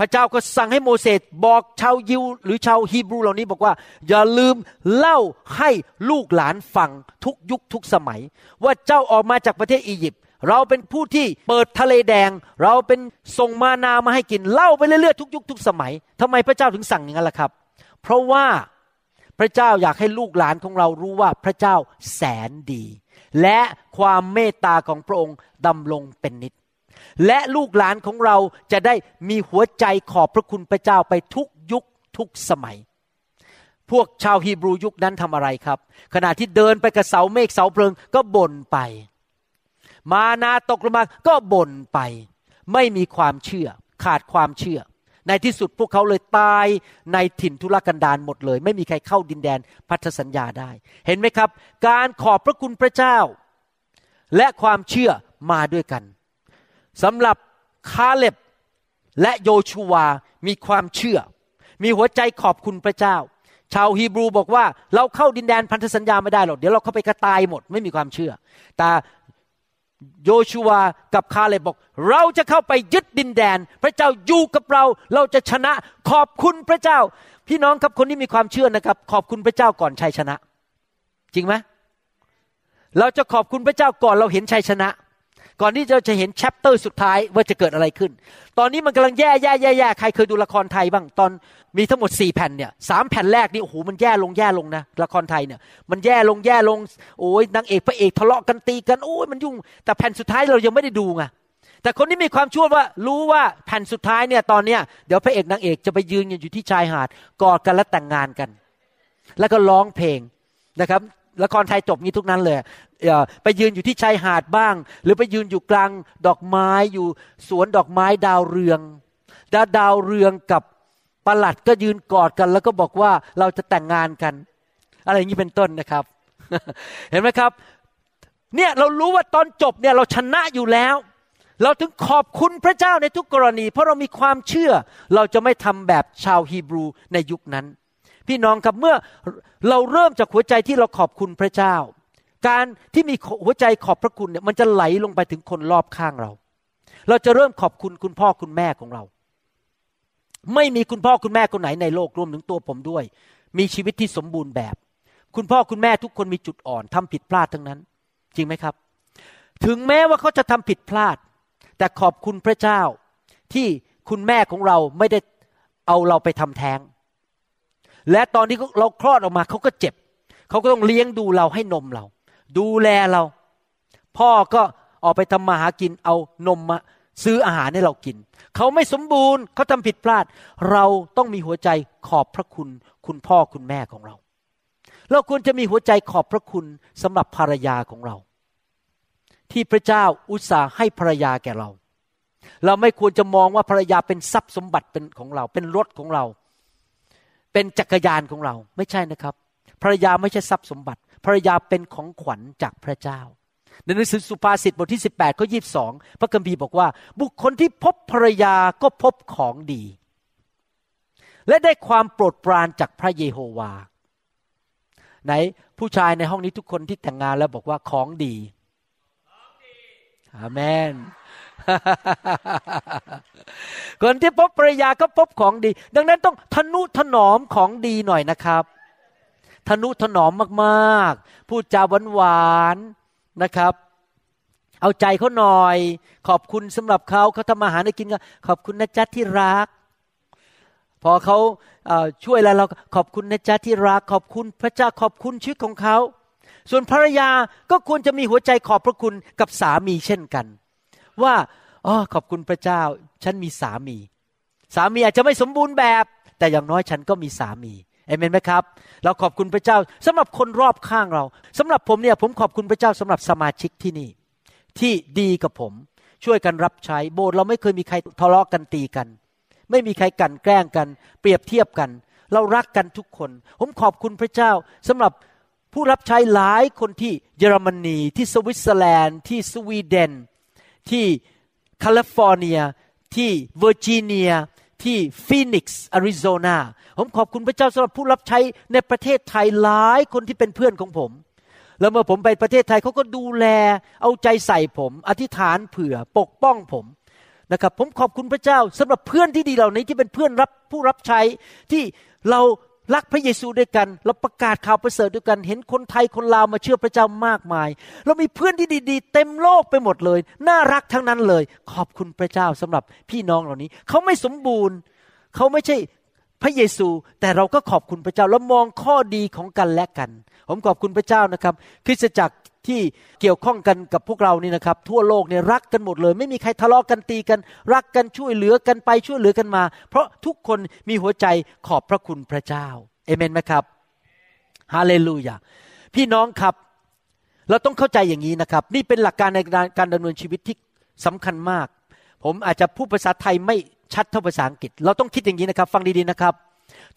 พระเจ้าก็สั่งให้โมเสสบอกชาวยิว หรือชาวฮีบรูเหล่านี้บอกว่า อย่าลืมเล่าให้ลูกหลานฟังทุกยุคทุกสมัย ว่าเจ้าออกมาจากประเทศอียิปต์เราเป็นผู้ที่เปิดทะเลแดง เราเป็นส่งมานามาให้กินเล่าไปเรื่อยๆทุกยุคทุกสมัยทำไมพระเจ้าถึงสั่งอย่างนั้นล่ะครับ เพราะว่าพระเจ้าอยากให้ลูกหลานของเรารู้ว่าพระเจ้าแสนดี และความเมตตาของพระองค์ดำรงเป็นนิจ และลูกหลานของเราจะได้มีหัวใจขอบพระคุณพระเจ้าไปทุกยุคทุกสมัย พวกชาวฮีบรูยุคนั้นทำอะไรครับ ขณะที่เดินไปกับเสาเมฆเสาเพลิงก็บ่นไป มานาตกลงมาก็บ่นไป ไม่มีความเชื่อ ขาดความเชื่อ ในที่สุดพวกเขาเลยตายในถิ่นทุรกันดารหมดเลย ไม่มีใครเข้าดินแดนพันธสัญญาได้ เห็นไหมครับ การขอบพระคุณพระเจ้า และความเชื่อมาด้วยกัน สำหรับคาเล็บและโยชูวามีความเชื่อ มีหัวใจขอบคุณพระเจ้า ชาวฮีบรูบอกว่าเราเข้าดินแดนพันธสัญญาไม่ได้หรอกเดี๋ยวเราเข้าไปกระตายหมดไม่มีความเชื่อ แต่โยชูวากับคาเลบบอก เราจะเข้าไปยึดดินแดน พระเจ้าอยู่กับเรา เราจะชนะขอบคุณพระเจ้า พี่น้องครับคนที่มีความเชื่อนะครับ ขอบคุณพระเจ้าก่อนชัยชนะ จริงไหมเราจะขอบคุณพระเจ้าก่อนเราเห็นชัยชนะ ก่อนที่เราจะเห็นแชปเตอร์สุดท้ายว่าจะเกิดอะไรขึ้น ตอนนี้มันกำลังแย่แย่แย่แย่ใครเคยดูละครไทยบ้าง ตอนมีทั้งหมดสี่แผ่นเนี่ยสามแผ่นแรกนี่โอ้โหมันแย่ลงแย่ลงนะละครไทยเนี่ย มันแย่ลงแย่ลงโอ้ยนางเอกพระเอกทะเลาะกันตีกันโอ้ยมันยุ่ง แต่แผ่นสุดท้ายเรายังไม่ได้ดูไงแต่คนที่มีความชั่วว่ารู้ว่าแผ่นสุดท้ายเนี่ยตอนเนี้ยเดี๋ยวพระเอกนางเอกจะไปยืนอยู่ที่ชายหาดกอดกันและแต่งงานกัน แล้วก็ร้องเพลงนะครับ ละครไทยจบงี้ทุกนั้นเลยไปยืนอยู่ที่ชายหาดบ้าง หรือไปยืนอยู่กลางดอกไม้อยู่สวนดอกไม้ดาวเรืองดาดาวเรืองกับประหลัดก็ยืนกอดกัน แล้วก็บอกว่าเราจะแต่งงานกัน อะไรอย่างนี้เป็นต้นนะครับ เห็นไหมครับ เนี่ยเรารู้ว่าตอนจบเนี่ยเราชนะอยู่แล้ว เราถึงขอบคุณพระเจ้าในทุกกรณี เพราะเรามีความเชื่อเราจะไม่ทำแบบชาวฮีบรูในยุคนั้น พี่น้องครับเมื่อเราเริ่มจากหัวใจที่เราขอบคุณพระเจ้า การที่มีหัวใจขอบพระคุณเนี่ยมันจะไหลลงไปถึงคนรอบข้างเรา เราจะเริ่มขอบคุณคุณพ่อคุณแม่ของเรา ไม่มีคุณพ่อคุณแม่คนไหนในโลกรวมถึงตัวผมด้วย มีชีวิตที่สมบูรณ์แบบ คุณพ่อคุณแม่ทุกคนมีจุดอ่อนทำผิดพลาดทั้งนั้น จริงไหมครับ ถึงแม้ว่าเขาจะทำผิดพลาด แต่ขอบคุณพระเจ้าที่คุณแม่ของเราไม่ได้เอาเราไปทำแท้ง และตอนที่เราคลอดออกมาเขาก็เจ็บ เขาก็ต้องเลี้ยงดูเราให้นมเรา ดูแลเรา พ่อก็ออกไปทำมาหากินเอานมมาซื้ออาหารให้เรากิน เขาไม่สมบูรณ์เขาทำผิดพลาด เราต้องมีหัวใจขอบพระคุณ คุณพ่อคุณแม่ของเรา เราควรจะมีหัวใจขอบพระคุณสำหรับภรรยาของเรา ที่พระเจ้าอุตส่าห์ให้ภรรยาแก่เรา เราไม่ควรจะมองว่าภรรยาเป็นทรัพย์สมบัติเป็นของเรา เป็นรถของเรา เป็นจักรยานของเราไม่ใช่นะครับ ภรรยาไม่ใช่ทรัพย์สมบัติ ภรรยาเป็นของขวัญจากพระเจ้า ในหนังสือสุภาษิตบทที่ 18ข้อ22พระคัมภีร์บอกว่า บุคคลที่พบภรรยาก็พบของดี และได้ความโปรดปรานจากพระเยโฮวา ไหนผู้ชายในห้องนี้ทุกคนที่แต่งงานแล้วบอกว่าของดีอาเมน คนที่พบภรรยาก็พบของดี ดังนั้นต้องทนุถนอมของดีหน่อยนะครับทนุถนอมมากๆ พูดจาหวานๆนะครับ เอาใจเขาหน่อย ขอบคุณสำหรับเขาเขาทำอาหารให้กินก็ขอบคุณนะจ๊ะที่รัก พอเขาช่วยแล้วเราขอบคุณนะจ๊ะที่รัก ขอบคุณพระเจ้าขอบคุณชีวิตของเขา ส่วนภรรยาก็ควรจะมีหัวใจขอบพระคุณกับสามีเช่นกัน ว่าอ๋อขอบคุณพระเจ้า ฉันมีสามี สามีอาจจะไม่สมบูรณ์แบบ แต่อย่างน้อยฉันก็มีสามีเอเมนไหมครับ เราขอบคุณพระเจ้าสำหรับคนรอบข้างเราสำหรับผมเนี่ยผมขอบคุณพระเจ้าสำหรับสมาชิกที่นี่ ที่ดีกับผม ช่วยกันรับใช้โบสถ์เราไม่เคยมีใครทะเลาะกันตีกัน ไม่มีใครกันแกล้งกัน เปรียบเทียบกัน เรารักกันทุกคน ผมขอบคุณพระเจ้าสำหรับผู้รับใช้หลายคนที่เยอรมนีที่สวิตเซอร์แลนด์ที่สวีเดน ที่แคลิฟอร์เนีย ที่เวอร์จิเนีย ที่ฟีนิกซ์อาริโซนาผมขอบคุณพระเจ้าสำหรับผู้รับใช้ในประเทศไทยหลายคนที่เป็นเพื่อนของผม แล้วเมื่อผมไปประเทศไทยเขาก็ดูแลเอาใจใส่ผม อธิษฐานเผื่อปกป้องผมนะครับผมขอบคุณพระเจ้าสำหรับเพื่อนที่ดีเหล่านี้ที่เป็นเพื่อนรับผู้รับใช้ที่เรา รักพระเยซูด้วยกัน เราประกาศข่าวประเสริฐด้วยกัน เห็นคนไทยคนลาวมาเชื่อพระเจ้ามากมาย เรามีเพื่อนที่ดี ๆ เต็มโลกไปหมดเลย น่ารักทั้งนั้นเลย ขอบคุณพระเจ้าสำหรับพี่น้องเหล่านี้ เขาไม่สมบูรณ์ เขาไม่ใช่พระเยซู แต่เราก็ขอบคุณพระเจ้าแล้วมองข้อดีของกันและกัน ผมขอบคุณพระเจ้านะครับ คริสตจักร ที่เกี่ยวข้องกันกับพวกเรานี่นะครับ ทั่วโลกเนี่ยรักกันหมดเลย ไม่มีใครทะเลาะกกันตีกัน รักกันช่วยเหลือกันไปช่วยเหลือกันมา เพราะทุกคนมีหัวใจขอบพระคุณพระเจ้าเอเมนไหมครับฮาเลลูยาพี่น้องครับ เราต้องเข้าใจอย่างนี้นะครับ นี่เป็นหลักการในการดำเนินชีวิตที่สำคัญมาก ผมอาจจะพูดภาษาไทยไม่ชัดเท่าภาษาอังกฤษ เราต้องคิดอย่างนี้นะครับ ฟังดีๆนะครับ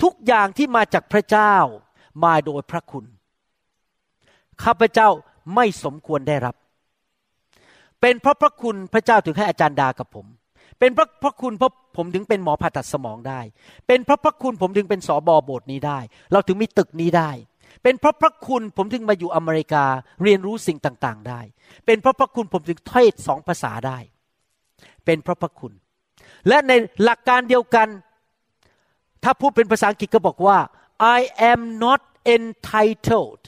ทุกอย่างที่มาจากพระเจ้ามาโดยพระคุณข้าพเจ้า ไม่สมควรได้รับ เป็นเพราะพระคุณพระเจ้าถึงให้อาจารย์ดากับผม เป็นเพราะพระคุณเพราะผมถึงเป็นหมอผ่าตัดสมองได้ เป็นเพราะพระคุณผมถึงเป็นสอบอโบสถ์นี้ได้ เราถึงมีตึกนี้ได้ เป็นเพราะพระคุณผมถึงมาอยู่อเมริกาเรียนรู้สิ่งต่างๆได้ เป็นเพราะพระคุณผมถึงเทศสองภาษาได้ เป็นเพราะพระคุณ และในหลักการเดียวกัน ถ้าพูดเป็นภาษาอังกฤษก็บอกว่า I am not entitled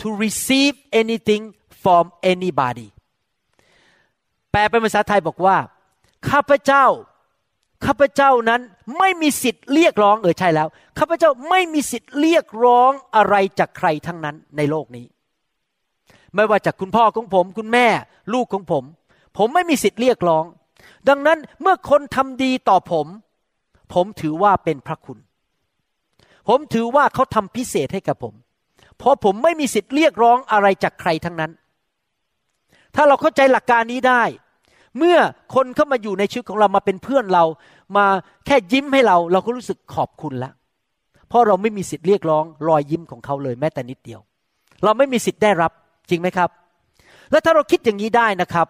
to receive anything from anybody แปลเป็นภาษาไทยบอกว่า ข้าพเจ้า ข้าพเจ้านั้นไม่มีสิทธิ์เรียกร้องเออใช่แล้ว ข้าพเจ้าไม่มีสิทธิ์เรียกร้องอะไรจากใครทั้งนั้นในโลกนี้ ไม่ว่าจากคุณพ่อของผม คุณแม่ ลูกของผม ผมไม่มีสิทธิ์เรียกร้อง ดังนั้นเมื่อคนทำดีต่อผม ผมถือว่าเป็นพระคุณ ผมถือว่าเขาทำพิเศษให้กับผม เพราะผมไม่มีสิทธิ์เรียกร้องอะไรจากใครทั้งนั้น ถ้าเราเข้าใจหลักการนี้ได้ เมื่อคนเข้ามาอยู่ในชีวิตของเรามาเป็นเพื่อนเรา มาแค่ยิ้มให้เรา เราก็รู้สึกขอบคุณละเพราะเราไม่มีสิทธิ์เรียกร้องรอยยิ้มของเขาเลยแม้แต่นิดเดียว เราไม่มีสิทธิ์ได้รับจริงไหมครับ แล้วถ้าเราคิดอย่างนี้ได้นะครับ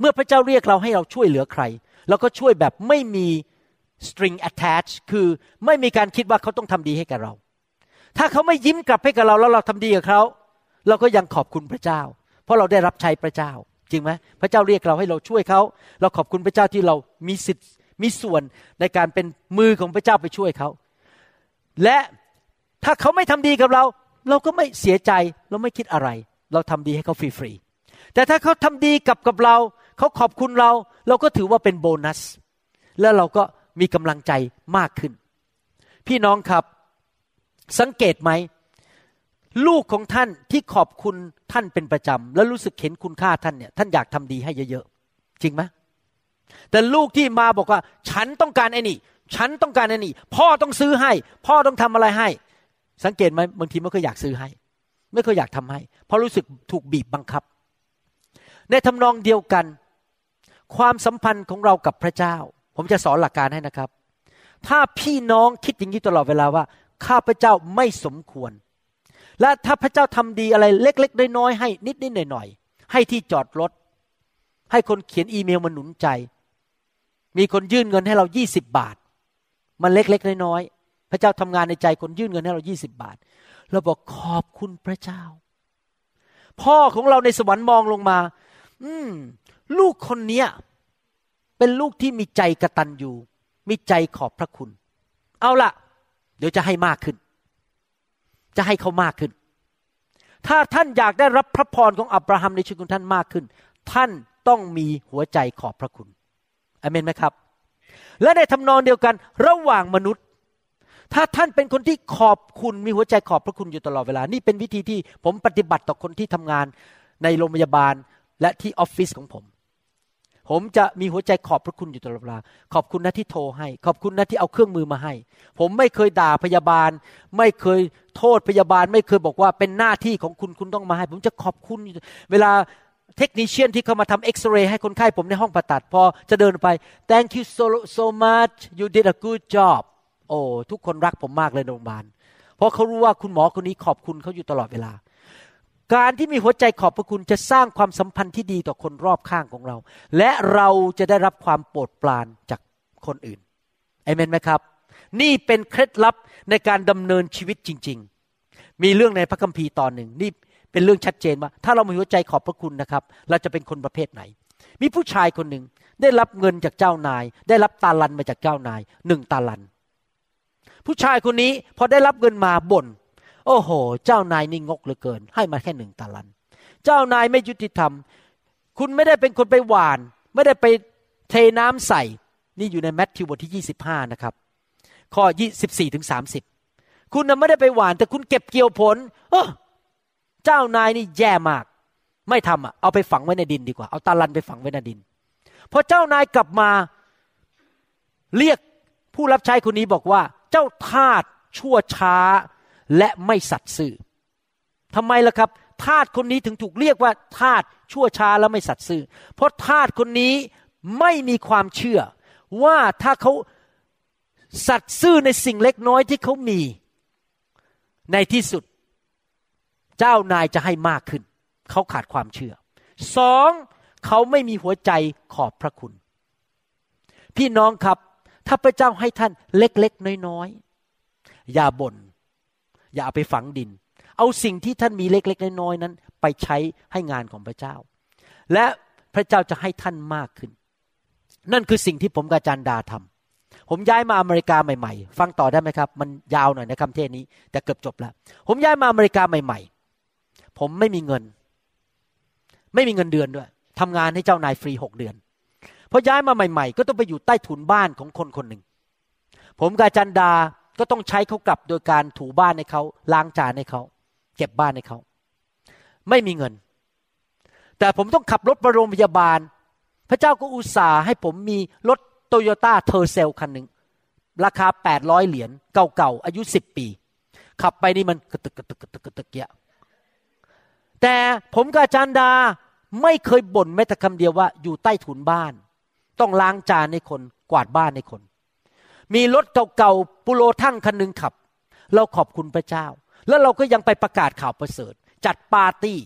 เมื่อพระเจ้าเรียกเราให้เราช่วยเหลือใครเราก็ช่วยแบบไม่มี string attach คือไม่มีการคิดว่าเขาต้องทำดีให้กับเรา ถ้าเขาไม่ยิ้มกลับให้กับเราแล้วเราทำดีกับเขาเราก็ยังขอบคุณพระเจ้า เพราะเราได้รับใช้พระเจ้า จริงไหมพระเจ้าเรียกเราให้เราช่วยเขา เราขอบคุณพระเจ้าที่เรามีสิทธิ์มีส่วนในการเป็นมือของพระเจ้าไปช่วยเขา และถ้าเขาไม่ทำดีกับเรา เราก็ไม่เสียใจเราไม่คิดอะไร เราทำดีให้เขาฟรีๆแต่ถ้าเขาทำดีกับกับเรา เขาขอบคุณเรา เราก็ถือว่าเป็นโบนัส แล้วเราก็มีกำลังใจมากขึ้น พี่น้องครับ สังเกตไหม ลูกของท่านที่ขอบคุณท่านเป็นประจำแล้วรู้สึกเห็นคุณค่าท่านเนี่ยท่านอยากทำดีให้เยอะๆ จริงไหมแต่ลูกที่มาบอกว่า ฉันต้องการไอ้นี่ ฉันต้องการไอ้นี่ พ่อต้องซื้อให้ พ่อต้องทำอะไรให้ สังเกตไหมบางทีไม่เคยอยากซื้อให้ ไม่เคยอยากทำให้ เพราะรู้สึกถูกบีบบังคับ ในทำนองเดียวกัน ความสัมพันธ์ของเรากับพระเจ้า ผมจะสอนหลักการให้นะครับ ถ้าพี่น้องคิดอย่างนี้ตลอดเวลาว่า ข้าพเจ้าไม่สมควร และถ้าพระเจ้าทำดีอะไรเล็กๆน้อยๆให้นิดๆหน่อยๆให้ที่จอดรถ ให้คนเขียนอีเมลมาหนุนใจ มีคนยื่นเงินให้เรายี่สิบบาท มันเล็กๆน้อยๆพระเจ้าทำงานในใจคนยื่นเงินให้เรายี่สิบบาทเราบอกขอบคุณพระเจ้า พ่อของเราในสวรรค์มองลงมา อืม ลูกคนเนี้ยเป็นลูกที่มีใจกระตันอยู่ มีใจขอบพระคุณ เอาละ เดี๋ยวจะให้มากขึ้น จะให้เขามากขึ้น ถ้าท่านอยากได้รับพระพรของอับราฮัมในชีวิตของท่านมากขึ้น ท่านต้องมีหัวใจขอบพระคุณอเมนไหมครับ และในทำนองเดียวกันระหว่างมนุษย์ ถ้าท่านเป็นคนที่ขอบคุณมีหัวใจขอบพระคุณอยู่ตลอดเวลา นี่เป็นวิธีที่ผมปฏิบัติต่อคนที่ทำงานในโรงพยาบาลและที่ออฟฟิศของผม ผมจะมีหัวใจขอบพระคุณอยู่ตลอดเวลา ขอบคุณนะที่โทรให้ ขอบคุณนะที่เอาเครื่องมือมาให้ ผมไม่เคยด่าพยาบาล ไม่เคยโทษพยาบาล ไม่เคยบอกว่าเป็นหน้าที่ของคุณคุณต้องมาให้ ผมจะขอบคุณ เวลาเทคนิชเชียนที่เขามาทำเอ็กซเรย์ให้คนไข้ผมในห้องผ่าตัด พอจะเดินไป thank you so so much you did a good job โอ้ทุกคนรักผมมากเลยโรงพยาบาลเพราะเขารู้ว่าคุณหมอคนนี้ขอบคุณเขาอยู่ตลอดเวลา การที่มีหัวใจขอบพระคุณจะสร้างความสัมพันธ์ที่ดีต่อคนรอบข้างของเรา และเราจะได้รับความโปรดปรานจากคนอื่นเอเมนไหมครับ นี่เป็นเคล็ดลับในการดำเนินชีวิตจริง ๆ มีเรื่องในพระคัมภีร์ตอนหนึ่งนี่เป็นเรื่องชัดเจนว่า ถ้าเรามีหัวใจขอบพระคุณนะครับ เราจะเป็นคนประเภทไหน มีผู้ชายคนหนึ่งได้รับเงินจากเจ้านาย ได้รับตาลันมาจากเจ้านายหนึ่งตาลัน ผู้ชายคนนี้พอได้รับเงินมาบ่น โอ้โห เจ้านายนี่งกเหลือเกิน ให้มาแค่หนึ่งตาลัน เจ้านายไม่ยุติธรรม คุณไม่ได้เป็นคนไปหวาน ไม่ได้ไปเทน้ำใส่ นี่อยู่ในแมทธิวบทที่ 25 นะครับ ข้อ 24ถึง30 คุณน่ะไม่ได้ไปหวาน แต่คุณเก็บเกี่ยวผลเออเจ้านายนี่แย่มาก ไม่ทำอะ เอาไปฝังไว้ในดินดีกว่า เอาตาลันไปฝังไว้ในดิน พอเจ้านายกลับมาเรียกผู้รับใช้คนนี้บอกว่า เจ้าทาสชั่วช้า และไม่สัตย์ซื่อทำไมล่ะครับทาสคนนี้ถึงถูกเรียกว่าทาสชั่วช้าและไม่สัตย์ซื่อ เพราะทาสคนนี้ไม่มีความเชื่อ ว่าถ้าเขาสัตย์ซื่อในสิ่งเล็กน้อยที่เขามี ในที่สุด เจ้านายจะให้มากขึ้น เขาขาดความเชื่อสองเขาไม่มีหัวใจขอบพระคุณ พี่น้องครับ ถ้าพระเจ้าให้ท่านเล็กๆน้อยๆอย่าบน่น อย่าไปฝังดิน เอาสิ่งที่ท่านมีเล็กๆน้อยๆนั้น ไปใช้ให้งานของพระเจ้า และพระเจ้าจะให้ท่านมากขึ้น นั่นคือสิ่งที่ผมกับอาจารย์ดาทำผมย้ายมาอเมริกาใหม่ๆ ฟังต่อได้ไหมครับ มันยาวหน่อยนะคำเทศนี้ แต่เกือบจบแล้ว ผมย้ายมาอเมริกาใหม่ ๆ ผมไม่มีเงิน ไม่มีเงินเดือนด้วยทำงานให้เจ้านายฟรีหกเดือนพอย้ายมาใหม่ ๆ ก็ต้องไปอยู่ใต้ถุนบ้านของคนคนหนึ่งผมกาจารย์ดา ก็ต้องใช้เขากลับโดยการถูบ้านให้เขาล้างจานให้เขาเก็บบ้านให้เขา ไม่มีเงิน แต่ผมต้องขับรถไปโรงพยาบาล พระเจ้าก็อุตส่าห์ให้ผมมีรถโตโยต้าเทอร์เซลคันหนึ่งราคา 800 เหรียญเก่าๆ อายุ 10 ปี ขับไปนี่มันกระตึกกระตึกกระตึกกระตึกเกียแต่ผมกับอาจารย์ดาไม่เคยบ่นแม้แต่คำเดียวว่าอยู่ใต้ถุนบ้าน ต้องล้างจานให้คนกวาดบ้านให้คน มีรถเก่าๆปุโรทั้งคันหนึ่งขับ เราขอบคุณพระเจ้า แล้วเราก็ยังไปประกาศข่าวประเสริฐ จัดปาร์ตี้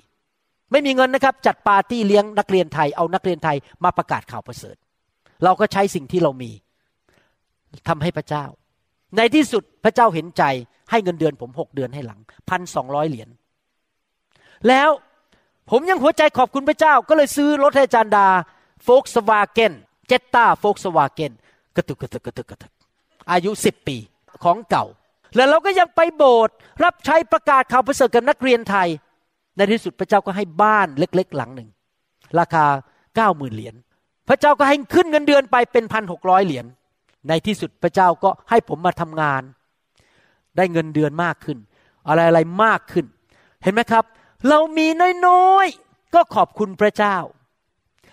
ไม่มีเงินนะครับ จัดปาร์ตี้เลี้ยงนักเรียนไทยเอานักเรียนไทยมาประกาศข่าวประเสริฐ เราก็ใช้สิ่งที่เรามีทำให้พระเจ้า ในที่สุดพระเจ้าเห็นใจให้เงินเดือนผมหกเดือนให้หลังพันสองร้อยเหรียญแล้วผมยังหัวใจขอบคุณพระเจ้า ก็เลยซื้อรถให้จารย์ดาโฟกสวาเกนเจตตาโฟกสวาเกนกระตุกกระตุกกระตุกกระตุก อายุสิบปีของเก่า แล้วเราก็ยังไปโบสถ์รับใช้ประกาศข่าวประเสริฐกับนักเรียนไทย ในที่สุดพระเจ้าก็ให้บ้านเล็ก ๆ หลังหนึ่ง ราคาเก้าหมื่นเหรียญพระเจ้าก็ให้ขึ้นเงินเดือนไปเป็นพันหกร้อยเหรียญในที่สุดพระเจ้าก็ให้ผมมาทำงาน ได้เงินเดือนมากขึ้น อะไรอะไรมากขึ้น เห็นไหมครับ เรามีน้อยๆก็ขอบคุณพระเจ้า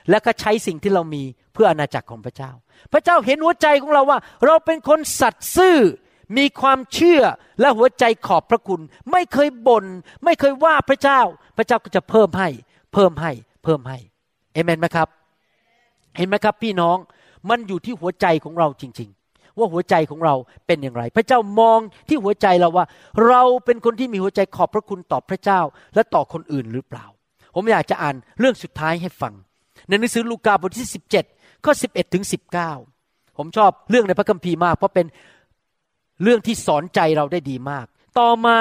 แล้วก็ใช้สิ่งที่เรามี พื่ออาณาจักรของพระเจ้า พระเจ้าเห็นหัวใจของเราว่า เราเป็นคนสัตย์ซื่อมีความเชื่อและหัวใจขอบพระคุณ ไม่เคยบน่นไม่เคยว่าพระเจ้า พระเจ้าก็จะเพิ่มให้ เพิ่มให้ เพิ่มให้เอเมนไหมครับ เห็นไหมครับ พี่น้องมันอยู่ที่หัวใจของเราจริง ๆ ว่าหัวใจของเราเป็นอย่างไร พระเจ้ามองที่หัวใจเราว่า เราเป็นคนที่มีหัวใจขอบพระคุณต่อพระเจ้า และต่อคนอื่นหรือเปล่า ผมอยากจะอ่านเรื่องสุดท้ายให้ฟัง ในหนังสือลูกาบทที่ 17 ข้อ 11ถึง19 ผมชอบเรื่องในพระคัมภีร์มาก เพราะเป็นเรื่องที่สอนใจเราได้ดีมาก ต่อมา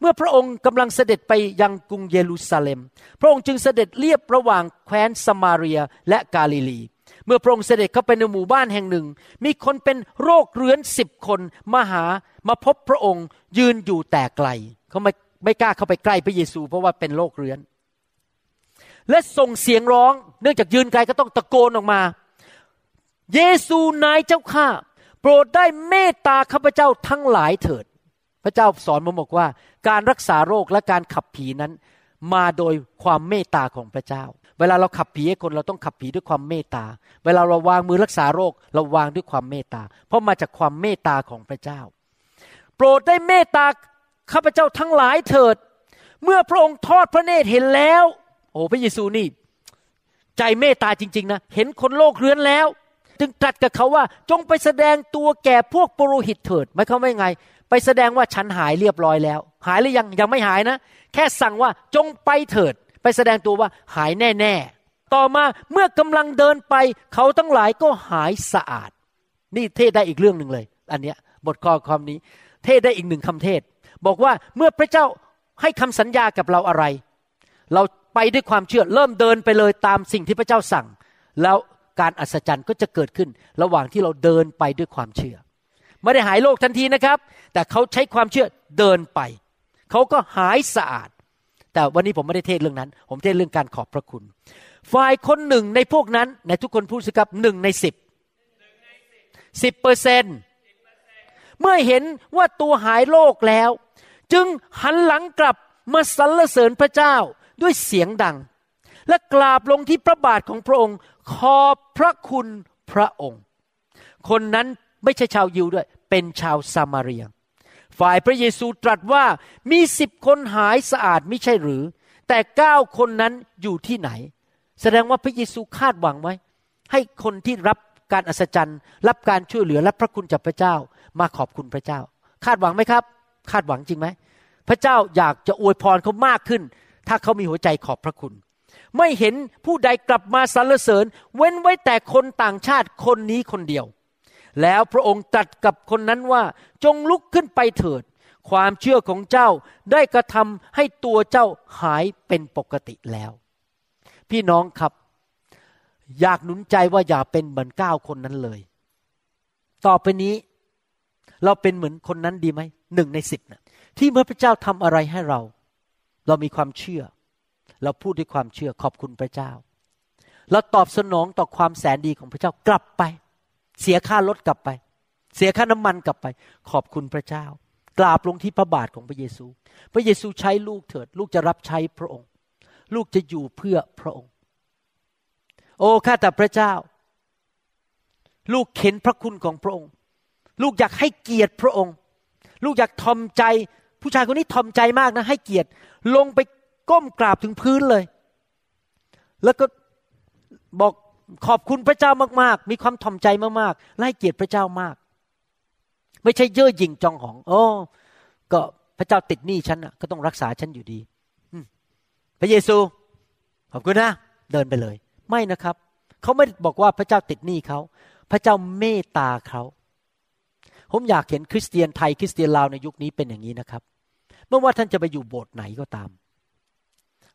เมื่อพระองค์กำลังเสด็จไปยังกรุงเยรูซาเล็ม พระองค์จึงเสด็จเลียบระหว่างแคว้นสมาเรียและกาลิลี เมื่อพระองค์เสด็จเข้าไปในหมู่บ้านแห่งหนึ่ง มีคนเป็นโรคเรื้อนสิบคนมาหามาพบพระองค์ยืนอยู่แต่ไกลเขาไม่ไม่กล้าเข้าไปใกล้พระเยซู เพราะว่าเป็นโรคเรื้อน และส่งเสียงร้อง เนื่องจากยืนไกลก็ต้องตะโกนออกมา เยซูนายเจ้าข้าโปรดได้เมตตาข้าพเจ้าทั้งหลายเถิด พระเจ้าสอนมาบอกว่า การรักษาโรคและการขับผีนั้น มาโดยความเมตตาของพระเจ้า เวลาเราขับผีให้คนเราต้องขับผีด้วยความเมตตา เวลาเราวางมือรักษาโรคเราวางด้วยความเมตตา เพราะมาจากความเมตตาของพระเจ้า โปรดได้เมตตาข้าพเจ้าทั้งหลายเถิด เมื่อพระองค์ทอดพระเนตรเห็นแล้ว โอ้พระเยซูนี่ ใจเมตตาจริง ๆ นะ เห็นคนโรคเรื้อนแล้ว จึงตรัสกับเขาว่าจงไปแสดงตัวแก่พวกปุโรหิตเถิดหมายความว่าไง ไปแสดงว่าฉันหายเรียบร้อยแล้ว หายหรือยังยังไม่หายนะ แค่สั่งว่าจงไปเถิด ไปแสดงตัวว่าหายแน่ ๆ ต่อมาเมื่อกำลังเดินไป เขาทั้งหลายก็หายสะอาด นี่เทศได้อีกเรื่องหนึ่งเลย อันเนี้ยบทข้อความนี้ เทศได้อีกหนึ่งคำเทศ บอกว่าเมื่อพระเจ้าให้คำสัญญากับเราอะไร เราไปด้วยความเชื่อเริ่มเดินไปเลยตามสิ่งที่พระเจ้าสั่ง แล้ว การอัศจรรย์ก็จะเกิดขึ้น ระหว่างที่เราเดินไปด้วยความเชื่อ ไม่ได้หายโรคทันทีนะครับ แต่เขาใช้ความเชื่อเดินไป เขาก็หายสะอาด แต่วันนี้ผมไม่ได้เทศเรื่องนั้น ผมเทศเรื่องการขอบพระคุณ ฝ่ายคนหนึ่งในพวกนั้นในทุกคนพูดสิครับหนึ่งในสิบสิบเปอร์เซนเมื่อเห็นว่าตัวหายโรคแล้ว จึงหันหลังกลับมาสรรเสริญพระเจ้าด้วยเสียงดัง และกราบลงที่พระบาทของพระองค์ ขอบพระคุณพระองค์ คนนั้นไม่ใช่ชาวยิวด้วย เป็นชาวซามาเรีย ฝ่ายพระเยซูตรัสว่ามีสิบคนหายสะอาดไม่ใช่หรือ แต่เก้าคนนั้นอยู่ที่ไหน แสดงว่าพระเยซูคาดหวังไว้ ให้คนที่รับการอัศจรรย์ รับการช่วยเหลือและพระคุณจากพระเจ้า มาขอบคุณพระเจ้า คาดหวังไหมครับ คาดหวังจริงไหมพระเจ้าอยากจะอวยพรเขามากขึ้น ถ้าเขามีหัวใจขอบพระคุณ ไม่เห็นผู้ใดกลับมาสรรเสริญ เว้นไว้แต่คนต่างชาติคนนี้คนเดียว แล้วพระองค์ตรัสกับคนนั้นว่าจงลุกขึ้นไปเถิด ความเชื่อของเจ้าได้กระทำให้ตัวเจ้าหายเป็นปกติแล้ว พี่น้องครับ อยากหนุนใจว่าอย่าเป็นเหมือนเก้าคนนั้นเลย ต่อไปนี้ เราเป็นเหมือนคนนั้นดีไหมหนึ่งในสิบนะที่เมื่อพระเจ้าทำอะไรให้เรา เรามีความเชื่อ เราพูดด้วยความเชื่อขอบคุณพระเจ้า เราตอบสนองต่อความแสนดีของพระเจ้ากลับไป เสียค่ารถกลับไป เสียค่าน้ำมันกลับไป ขอบคุณพระเจ้ากราบลงที่พระบาทของพระเยซู พระเยซูใช้ลูกเถิด ลูกจะรับใช้พระองค์ ลูกจะอยู่เพื่อพระองค์ โอ้ข้าแต่พระเจ้า ลูกเห็นพระคุณของพระองค์ ลูกอยากให้เกียรติพระองค์ ลูกอยากทอมใจ ผู้ชายคนนี้ทอมใจมากนะ ให้เกียรติ ลงไป ก้มกราบถึงพื้นเลย แล้วก็บอกขอบคุณพระเจ้ามาก ๆ มีความถ่อมใจมากๆไล่เกียรติพระเจ้ามาก ไม่ใช่เย่อหยิ่งจองหองโอ้ก็พระเจ้าติดหนี้ฉันอะก็ต้องรักษาฉันอยู่ดีพระเยซูขอบคุณนะ เดินไปเลย ไม่นะครับ เขาไม่บอกว่าพระเจ้าติดหนี้เขา พระเจ้าเมตตาเขาผมอยากเห็นคริสเตียนไทยคริสเตียนลาวในยุคนี้เป็นอย่างนี้นะครับเมื่อว่าท่านจะไปอยู่โบสถ์ไหนก็ตาม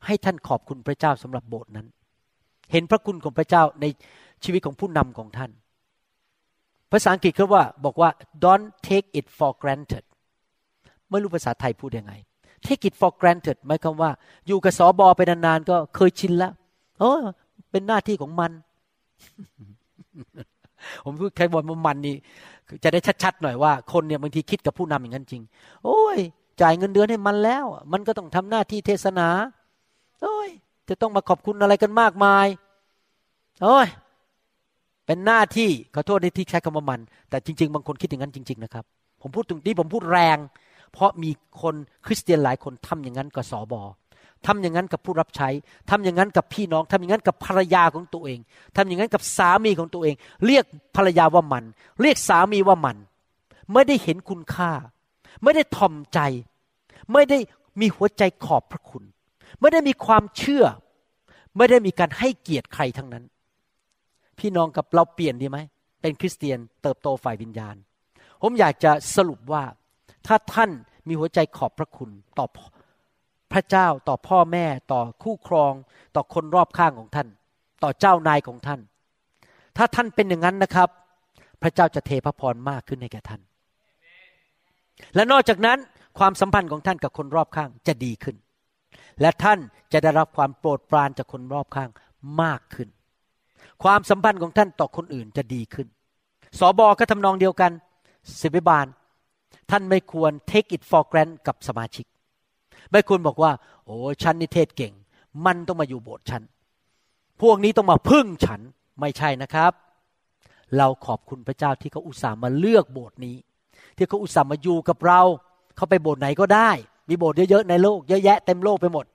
ให้ท่านขอบคุณพระเจ้าสำหรับโบสถ์นั้น เห็นพระคุณของพระเจ้าในชีวิตของผู้นำของท่าน ภาษาอังกฤษเขาว่าบอกว่า don't take it for granted ไม่รู้ภาษาไทยพูดยังไง take it for granted หมายความว่า อยู่กับสอบอไปนานๆก็เคยชินแล้วเออเป็นหน้าที่ของมัน ผมพูดใครบอกว่ามันนี่จะได้ชัดๆหน่อยว่าคนเนี่ยบางทีคิดกับผู้นำอย่างนั้นจริง โอ้ยจ่ายเงินเดือนให้มันแล้ว มันก็ต้องทำหน้าที่เทศนา โอ้ยจะต้องมาขอบคุณอะไรกันมากมายโอ้ยเป็นหน้าที่ขอโทษในที่ใช้คำว่ามัน แต่จริง ๆ บางคนคิดอย่างนั้นจริง ๆ นะครับ ผมพูดตรงนี้ผมพูดแรง เพราะมีคนคริสเตียนหลายคนทำอย่างนั้นกับสอบอทำอย่างนั้นกับผู้รับใช้ทำอย่างนั้นกับพี่น้องทำอย่างนั้นกับภรรยาของตัวเองทำอย่างนั้นกับสามีของตัวเอง เรียกภรรยาว่ามัน เรียกสามีว่ามัน ไม่ได้เห็นคุณค่า ไม่ได้ทอมใจ ไม่ได้มีหัวใจขอบพระคุณ ไม่ได้มีความเชื่อ ไม่ได้มีการให้เกียรติใครทั้งนั้น พี่น้องกับเราเปลี่ยนดีไหม เป็นคริสเตียนเติบโตฝ่ายวิญญาณ ผมอยากจะสรุปว่า ถ้าท่านมีหัวใจขอบพระคุณต่อพระเจ้าต่อพ่อแม่ ต่อคู่ครอง ต่อคนรอบข้างของท่าน ต่อเจ้านายของท่าน ถ้าท่านเป็นอย่างนั้นนะครับ พระเจ้าจะเทพระพรมากขึ้นให้แก่ท่าน และนอกจากนั้นความสัมพันธ์ของท่านกับคนรอบข้างจะดีขึ้น และท่านจะได้รับความโปรดปรานจากคนรอบข้างมากขึ้น ความสัมพันธ์ของท่านต่อคนอื่นจะดีขึ้น สอบอก็ทำนองเดียวกันสิบิบาล ท่านไม่ควร take it for granted กับสมาชิก ไม่ควรบอกว่า โอ้ฉันนิเทศเก่ง มันต้องมาอยู่โบสถ์ฉัน พวกนี้ต้องมาพึ่งฉันไม่ใช่นะครับ เราขอบคุณพระเจ้าที่เขาอุตส่าห์มาเลือกโบสถ์นี้ ที่เขาอุตส่าห์มาอยู่กับเรา เขาไปโบสถ์ไหนก็ได้ มีโบสถ์เยอะๆในโลกเยอะแยะเต็มโลกไปหมด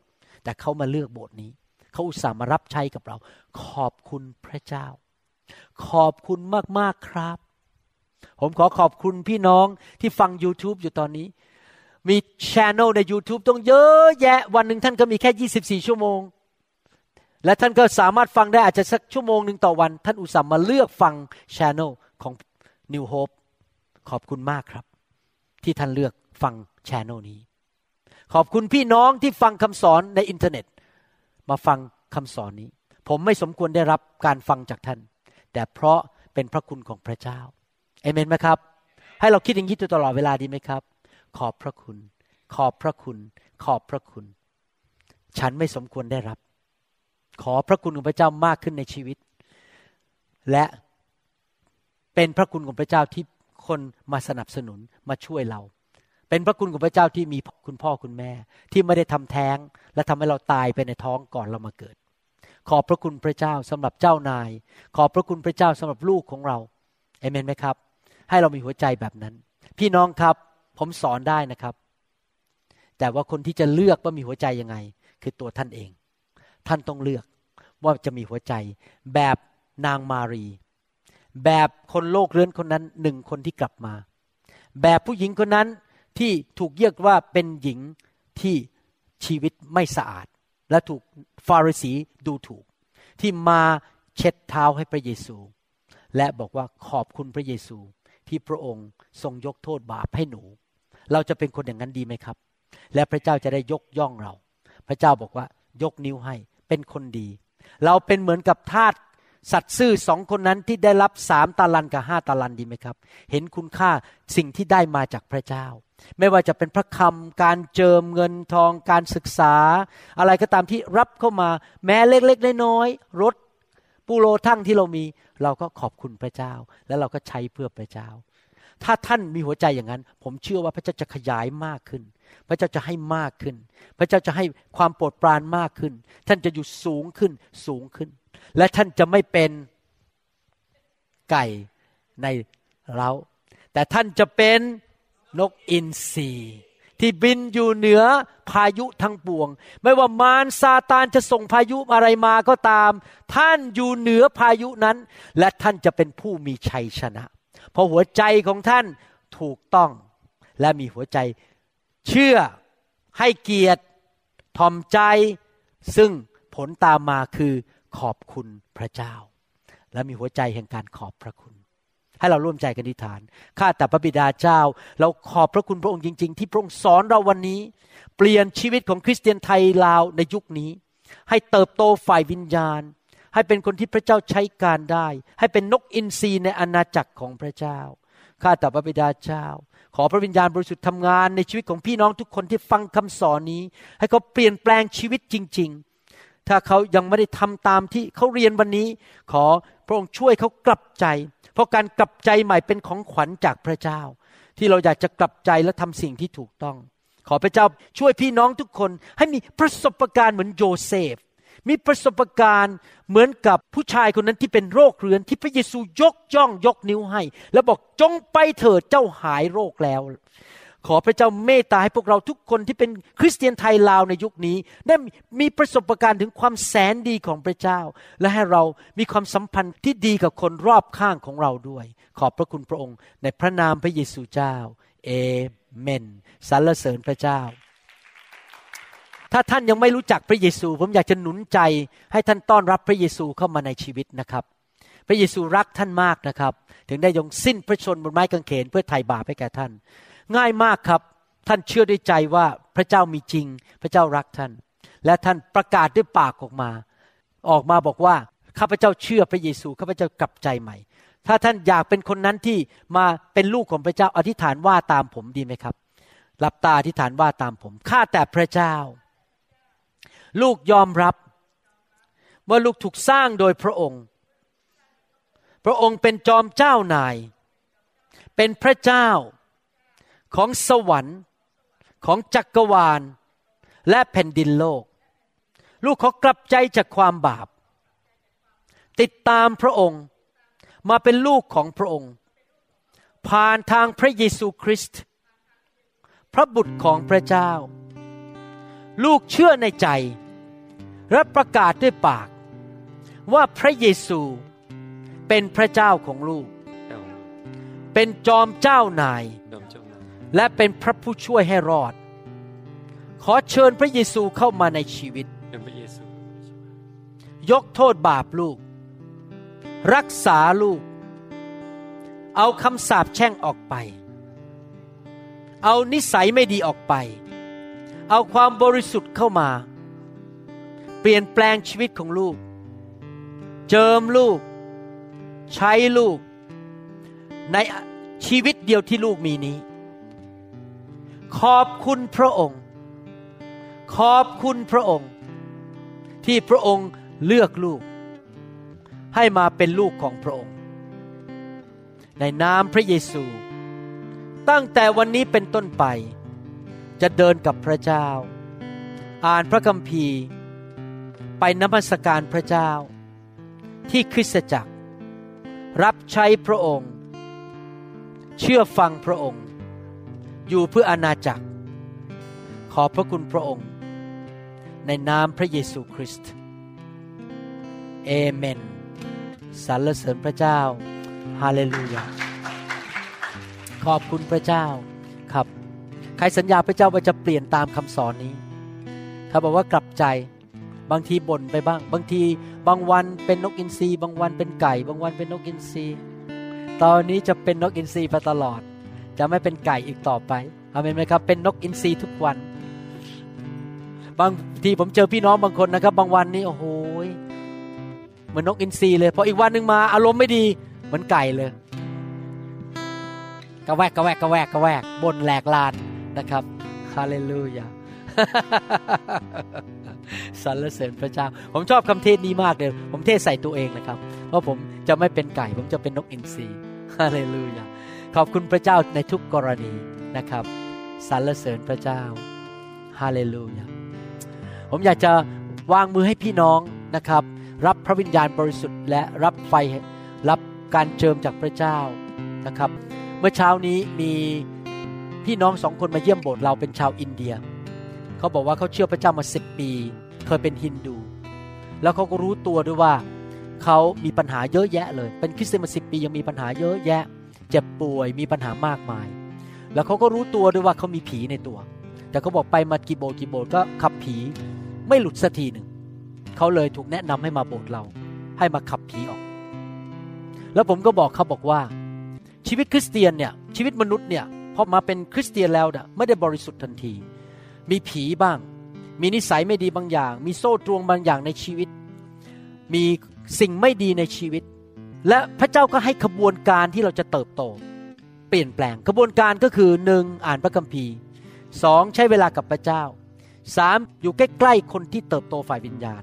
แต่เขามาเลือกโบสถ์นี้ เขาอุตส่าห์มารับใช้กับเรา ขอบคุณพระเจ้า ขอบคุณมากๆครับ ผมขอขอบคุณพี่น้องที่ฟัง YouTube อยู่ตอนนี้ มีช ANNEL ใน YouTube ต้องเยอะแยะ วันหนึ่งท่านก็มีแค่ 24 ชั่วโมง และท่านก็สามารถฟังได้อาจจะสักชั่วโมงหนึ่งต่อวัน ท่านอุตส่าห์มาเลือกฟังช ANNEL ของ New Hope ขอบคุณมากครับ ที่ท่านเลือกฟังช ANNEL นี้ ขอบคุณพี่น้องที่ฟังคำสอนในอินเทอร์เน็ต มาฟังคำสอนนี้ ผมไม่สมควรได้รับการฟังจากท่าน แต่เพราะเป็นพระคุณของพระเจ้าเอเมนไหมครับ ให้เราคิดอย่างนี้ตลอดเวลาดีไหมครับ ขอบพระคุณ ขอบพระคุณ ขอบพระคุณ ฉันไม่สมควรได้รับ ขอพระคุณของพระเจ้ามากขึ้นในชีวิต และเป็นพระคุณของพระเจ้าที่คนมาสนับสนุนมาช่วยเรา เป็นพระคุณของพระเจ้าที่มีคุณพ่อคุณแม่ ที่ไม่ได้ทำแท้ง และทำให้เราตายไปในท้องก่อนเรามาเกิด ขอบพระคุณพระเจ้าสำหรับเจ้านาย ขอบพระคุณพระเจ้าสำหรับลูกของเราเอเมนไหมครับ ให้เรามีหัวใจแบบนั้น พี่น้องครับผมสอนได้นะครับ แต่ว่าคนที่จะเลือกว่ามีหัวใจยังไง คือตัวท่านเอง ท่านต้องเลือกว่าจะมีหัวใจแบบนางมารี แบบคนโลกเรื้อนคนนั้นหนึ่งคนที่กลับมา แบบผู้หญิงคนนั้น ที่ถูกเรียกว่าเป็นหญิงที่ชีวิตไม่สะอาด และถูกฟาริสีดูถูก ที่มาเช็ดเท้าให้พระเยซู และบอกว่าขอบคุณพระเยซู ที่พระองค์ทรงยกโทษบาปให้หนู เราจะเป็นคนอย่างนั้นดีไหมครับ และพระเจ้าจะได้ยกย่องเรา พระเจ้าบอกว่ายกนิ้วให้เป็นคนดี เราเป็นเหมือนกับทาส สัตว์ซื่อสองคนนั้นที่ได้รับสามตาลันกับห้าตาลันดีไหมครับ เห็นคุณค่าสิ่งที่ได้มาจากพระเจ้า ไม่ว่าจะเป็นพระคำการเจิมเงินทองการศึกษา อะไรก็ตามที่รับเข้ามา แม้เล็กๆน้อยๆรถปูโรทั้งที่เรามี เราก็ขอบคุณพระเจ้า แล้วเราก็ใช้เพื่อพระเจ้า ถ้าท่านมีหัวใจอย่างนั้น ผมเชื่อว่าพระเจ้าจะขยายมากขึ้น พระเจ้าจะให้มากขึ้น พระเจ้าจะให้ความโปรดปรานมากขึ้น ท่านจะอยู่สูงขึ้นสูงขึ้น และท่านจะไม่เป็นไก่ในเราแต่ท่านจะเป็นนกอินทรีที่บินอยู่เหนือพายุทั้งปวง ไม่ว่ามารซาตานจะส่งพายุอะไรมาก็ตาม ท่านอยู่เหนือพายุนั้น และท่านจะเป็นผู้มีชัยชนะ เพราะหัวใจของท่านถูกต้อง และมีหัวใจเชื่อให้เกียรติทอมใจ ซึ่งผลตามมาคือ ขอบคุณพระเจ้า และมีหัวใจแห่งการขอบพระคุณ ให้เราร่วมใจกันอธิษฐานข้าแต่พระบิดาเจ้า เราขอบพระคุณพระองค์จริง ๆ ที่พระองค์สอนเราวันนี้ เปลี่ยนชีวิตของคริสเตียนไทยลาวในยุคนี้ ให้เติบโตฝ่ายวิญญาณ ให้เป็นคนที่พระเจ้าใช้การได้ ให้เป็นนกอินทรีในอาณาจักรของพระเจ้าข้าแต่พระบิดาเจ้า ขอพระวิญญาณบริสุทธิ์ทำงานในชีวิตของพี่น้องทุกคนที่ฟังคำสอนนี้ ให้เขาเปลี่ยนแปลงชีวิตจริง ๆ ถ้าเขายังไม่ได้ทำตามที่เขาเรียนวันนี้ ขอพระองค์ช่วยเขากลับใจ เพราะการกลับใจใหม่เป็นของขวัญจากพระเจ้า ที่เราอยากจะกลับใจและทำสิ่งที่ถูกต้อง ขอพระเจ้าช่วยพี่น้องทุกคน ให้มีประสบการณ์เหมือนโยเซฟ มีประสบการณ์เหมือนกับผู้ชายคนนั้นที่เป็นโรคเรื้อนที่พระเยซูยกย่องยกนิ้วให้ แล้วบอกจงไปเถิดเจ้าหายโรคแล้ว ขอพระเจ้าเมตตาให้พวกเราทุกคนที่เป็นคริสเตียนไทยลาวในยุคนี้ ได้มีประสบการณ์ถึงความแสนดีของพระเจ้า และให้เรามีความสัมพันธ์ที่ดีกับคนรอบข้างของเราด้วย ขอบพระคุณพระองค์ ในพระนามพระเยซูเจ้า เอเมนสรรเสริญพระเจ้า ถ้าท่านยังไม่รู้จักพระเยซู ผมอยากจะหนุนใจ ให้ท่านต้อนรับพระเยซูเข้ามาในชีวิตนะครับพระเยซูรักท่านมากนะครับ ถึงได้ยงสิ้นพระชนบนไม้กางเขนเพื่อไถ่บาปให้แก่ท่าน ง่ายมากครับ ท่านเชื่อด้วยใจว่าพระเจ้ามีจริง พระเจ้ารักท่าน และท่านประกาศด้วยปากออกมา ออกมาบอกว่าข้าพเจ้าเชื่อพระเยซูข้าพเจ้ากลับใจใหม่ ถ้าท่านอยากเป็นคนนั้นที่มาเป็นลูกของพระเจ้าอธิษฐานว่าตามผมดีไหมครับหลับตาอธิษฐานว่าตามผมข้าแต่พระเจ้า ลูกยอมรับว่าลูกถูกสร้างโดยพระองค์ พระองค์เป็นจอมเจ้านาย เป็นพระเจ้า ของสวรรค์ของจักรวาล และแผ่นดินโลก ลูกขอกลับใจจากความบาป ติดตามพระองค์มาเป็นลูกของพระองค์ ผ่านทางพระเยซูคริสต์พระบุตรของพระเจ้า ลูกเชื่อในใจ และประกาศด้วยปาก ว่าพระเยซูเป็นพระเจ้าของลูก เป็นจอมเจ้านาย และเป็นพระผู้ช่วยให้รอด ขอเชิญพระเยซูเข้ามาในชีวิต ยกโทษบาปลูก รักษาลูก เอาคำสาปแช่งออกไป เอานิสัยไม่ดีออกไป เอาความบริสุทธิ์เข้ามา เปลี่ยนแปลงชีวิตของลูก เจิมลูก ใช้ลูก ในชีวิตเดียวที่ลูกมีนี้ ขอบคุณพระองค์ ขอบคุณพระองค์ ที่พระองค์เลือกลูก ให้มาเป็นลูกของพระองค์ ในนามพระเยซู ตั้งแต่วันนี้เป็นต้นไป จะเดินกับพระเจ้า อ่านพระคัมภีร์ ไปนมัสการพระเจ้า ที่คริสตจักร รับใช้พระองค์ เชื่อฟังพระองค์ อยู่เพื่ออาณาจักร ขอพระคุณพระองค์ ในนามพระเยซูคริสต์เอเมนสรรเสริญพระเจ้า ฮาเลลูยา ขอบคุณพระเจ้าครับ ใครสัญญาพระเจ้าว่าจะเปลี่ยนตามคำสอนนี้ถ้าบอกว่ากลับใจบางทีบ่นไปบ้าง บางทีบางวันเป็นนกอินทรีบางวันเป็นไก่ บางวันเป็นนกอินทรีตอนนี้จะเป็นนกอินทรีไปตลอด จะไม่เป็นไก่อีกต่อไปอเมนไหมครับเป็นนกอินทรีทุกวัน บางทีผมเจอพี่น้องบางคนนะครับ บางวันนี้โอ้โหเหมือนนกอินทรีเลยพออีกวันหนึ่งมาอารมณ์ไม่ดีเหมือนไก่เลยกระแวกกระแวกกระแวกกระแวกบนแหลกลานนะครับฮาเลลูยาสรรเสริญพระเจ้า ผมชอบคำเทศนี้มากเลย ผมเทศใส่ตัวเองนะครับ เพราะผมจะไม่เป็นไก่ ผมจะเป็นนกอินทรีฮาเลลูยา ขอบคุณพระเจ้าในทุกกรณีนะครับสรรเสริญพระเจ้าฮาเลลูยาผมอยากจะวางมือให้พี่น้องนะครับ รับพระวิญญาณบริสุทธิ์และรับไฟรับการเจิมจากพระเจ้านะครับ เมื่อเช้านี้มีพี่น้องสองคนมาเยี่ยมโบสถ์เราเป็นชาวอินเดีย เขาบอกว่าเขาเชื่อพระเจ้ามาสิบปี เคยเป็นฮินดู แล้วเขาก็รู้ตัวด้วยว่าเขามีปัญหาเยอะแยะเลย เป็นคริสเตียนมาสิบปียังมีปัญหาเยอะแยะ เจ็บป่วยมีปัญหามากมาย แล้วเขาก็รู้ตัวด้วยว่าเขามีผีในตัว แต่เขาบอกไปมากี่โบสถ์กี่โบสถ์ก็ขับผีไม่หลุดสักทีหนึ่งเขาเลยถูกแนะนำให้มาโบสถ์เรา ให้มาขับผีออก แล้วผมก็บอกเขาบอกว่า ชีวิตคริสเตียนเนี่ยชีวิตมนุษย์เนี่ยพอมาเป็นคริสเตียนแล้วเนี่ยไม่ได้บริสุทธิ์ทันที มีผีบ้าง มีนิสัยไม่ดีบางอย่าง มีโซ่ตรวงบางอย่างในชีวิต มีสิ่งไม่ดีในชีวิต และพระเจ้าก็ให้ขบวนการที่เราจะเติบโต เปลี่ยนแปลงกระบวนการก็คือหนึ่งอ่านพระคัมภีร์สองใช้เวลากับพระเจ้าสามอยู่ใกล้ๆคนที่เติบโตฝ่ายวิญญาณ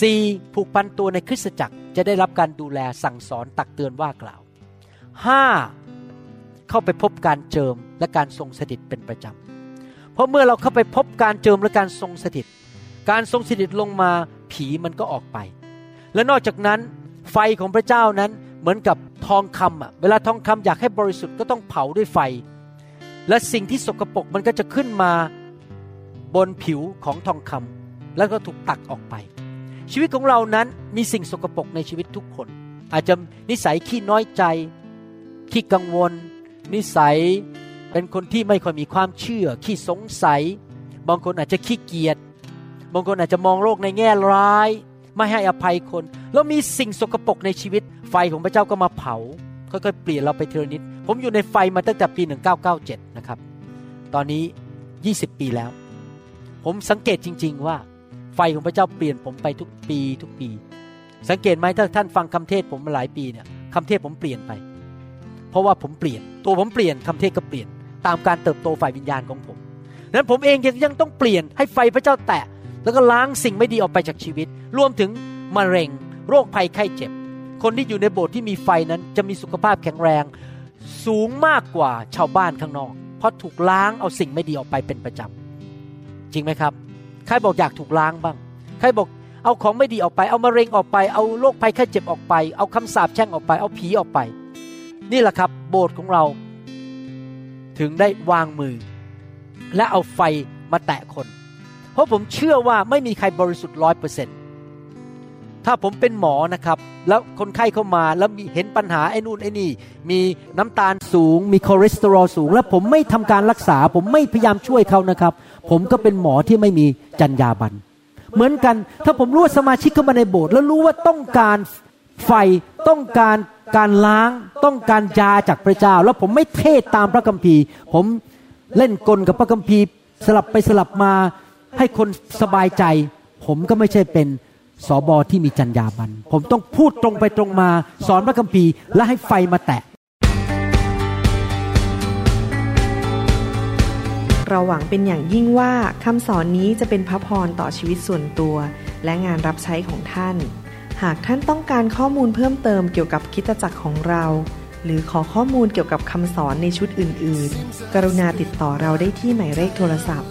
สี่ผูกพันตัวในคริสตจักรจะได้รับการดูแลสั่งสอนตักเตือนว่ากล่าวห้าเข้าไปพบการเจิมและการทรงสถิตเป็นประจำเพราะเมื่อเราเข้าไปพบการเจิมและการทรงสถิต การทรงสถิตลงมาผีมันก็ออกไป และนอกจากนั้น ไฟของพระเจ้านั้นเหมือนกับทองคำอะเวลาทองคำอยากให้บริสุทธิ์ก็ต้องเผาด้วยไฟ และสิ่งที่สกปรกมันก็จะขึ้นมาบนผิวของทองคำแล้วก็ถูกตักออกไป ชีวิตของเรานั้นมีสิ่งสกปรกในชีวิตทุกคน อาจจะนิสัยขี้น้อยใจขี้กังวล นิสัยเป็นคนที่ไม่ค่อยมีความเชื่อ ขี้สงสัย บางคนอาจจะขี้เกียจบางคนอาจจะมองโลกในแง่ร้าย ไม่ให้อภัยคน แล้วมีสิ่งสกปรกในชีวิต ไฟของพระเจ้าก็มาเผา ค่อยๆ เปลี่ยนเราไปเทีลนิด ผมอยู่ในไฟมาตั้งแต่ปี 1997 นะครับ ตอนนี้ 20 ปีแล้ว ผมสังเกตจริง ๆ ว่า ไฟของพระเจ้าเปลี่ยนผมไปทุกปีทุกปี สังเกตไหมถ้าท่านฟังคำเทศผมมาหลายปีเนี่ยคำเทศผมเปลี่ยนไป เพราะว่าผมเปลี่ยน ตัวผมเปลี่ยนคำเทศก็เปลี่ยน ตามการเติบโตฝ่ายวิญญาณของผมนั้นผมเองยังยังต้องเปลี่ยนให้ไฟพระเจ้าแตะ แล้วก็ล้างสิ่งไม่ดีออกไปจากชีวิต รวมถึงมะเร็ง โรคภัยไข้เจ็บ คนที่อยู่ในโบสถ์ที่มีไฟนั้นจะมีสุขภาพแข็งแรง สูงมากกว่าชาวบ้านข้างนอก เพราะถูกล้างเอาสิ่งไม่ดีออกไปเป็นประจำจริงไหมครับ ใครบอกอยากถูกล้างบ้าง ใครบอกเอาของไม่ดีออกไปเอามะเร็งออกไป เอาโรคภัยไข้เจ็บออกไป เอาคำสาปแช่งออกไป เอาผีออกไป นี่แหละครับโบสถ์ของเรา ถึงได้วางมือ และเอาไฟมาแตะคน ราะผมเชื่อว่าไม่มีใครบริสุทธิ์ร้อยเปอร์เซ็นต์ถ้าผมเป็นหมอนะครับ แล้วคนไข้เข้ามาแล้วมีเห็นปัญหาไอ้นู่นไอ้นี่ มีน้ำตาลสูง มีคอเลสเตอรอลสูง แล้วผมไม่ทำการรักษา ผมไม่พยายามช่วยเขานะครับ ผมก็เป็นหมอที่ไม่มีจรรยาบรรณเหมือนกัน ถ้าผมรู้ว่าสมาชิกเข้ามาในโบสถ์แล้วรู้ว่าต้องการไฟต้องการการล้างต้องการยาจากพระเจ้า แล้วผมไม่เทศตามพระคัมภีร์ ผมเล่นกลกับพระคัมภีร์ สลับไปสลับมา ให้คนสบายใจ ผมก็ไม่ใช่เป็นสอบอที่มีจรรยาบรรณผมต้องพูดตรงไปตรงมา สอนพระคัมภีร์และให้ไฟมาแตะ เราหวังเป็นอย่างยิ่งว่าคำสอนนี้จะเป็นพระพรต่อชีวิตส่วนตัว และงานรับใช้ของท่าน หากท่านต้องการข้อมูลเพิ่มเติมเกี่ยวกับคิตจักรของเรา หรือขอข้อมูลเกี่ยวกับคำสอนในชุดอื่น ๆ กรุณาติดต่อเราได้ที่หมายเลขโทรศัพท์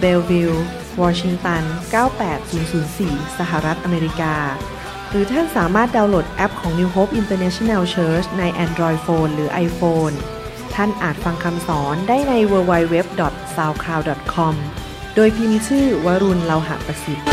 เบลวิลวอชิงตัน 98004 สหรัฐอเมริกา หรือท่านสามารถดาวน์โหลดแอปของ New Hope International Church ใน Android Phone หรือ iPhone ท่านอาจฟังคำสอนได้ใน www.soundcloud.com โดยพิมพ์ชื่อวรุณเลาหะประสิทธิ์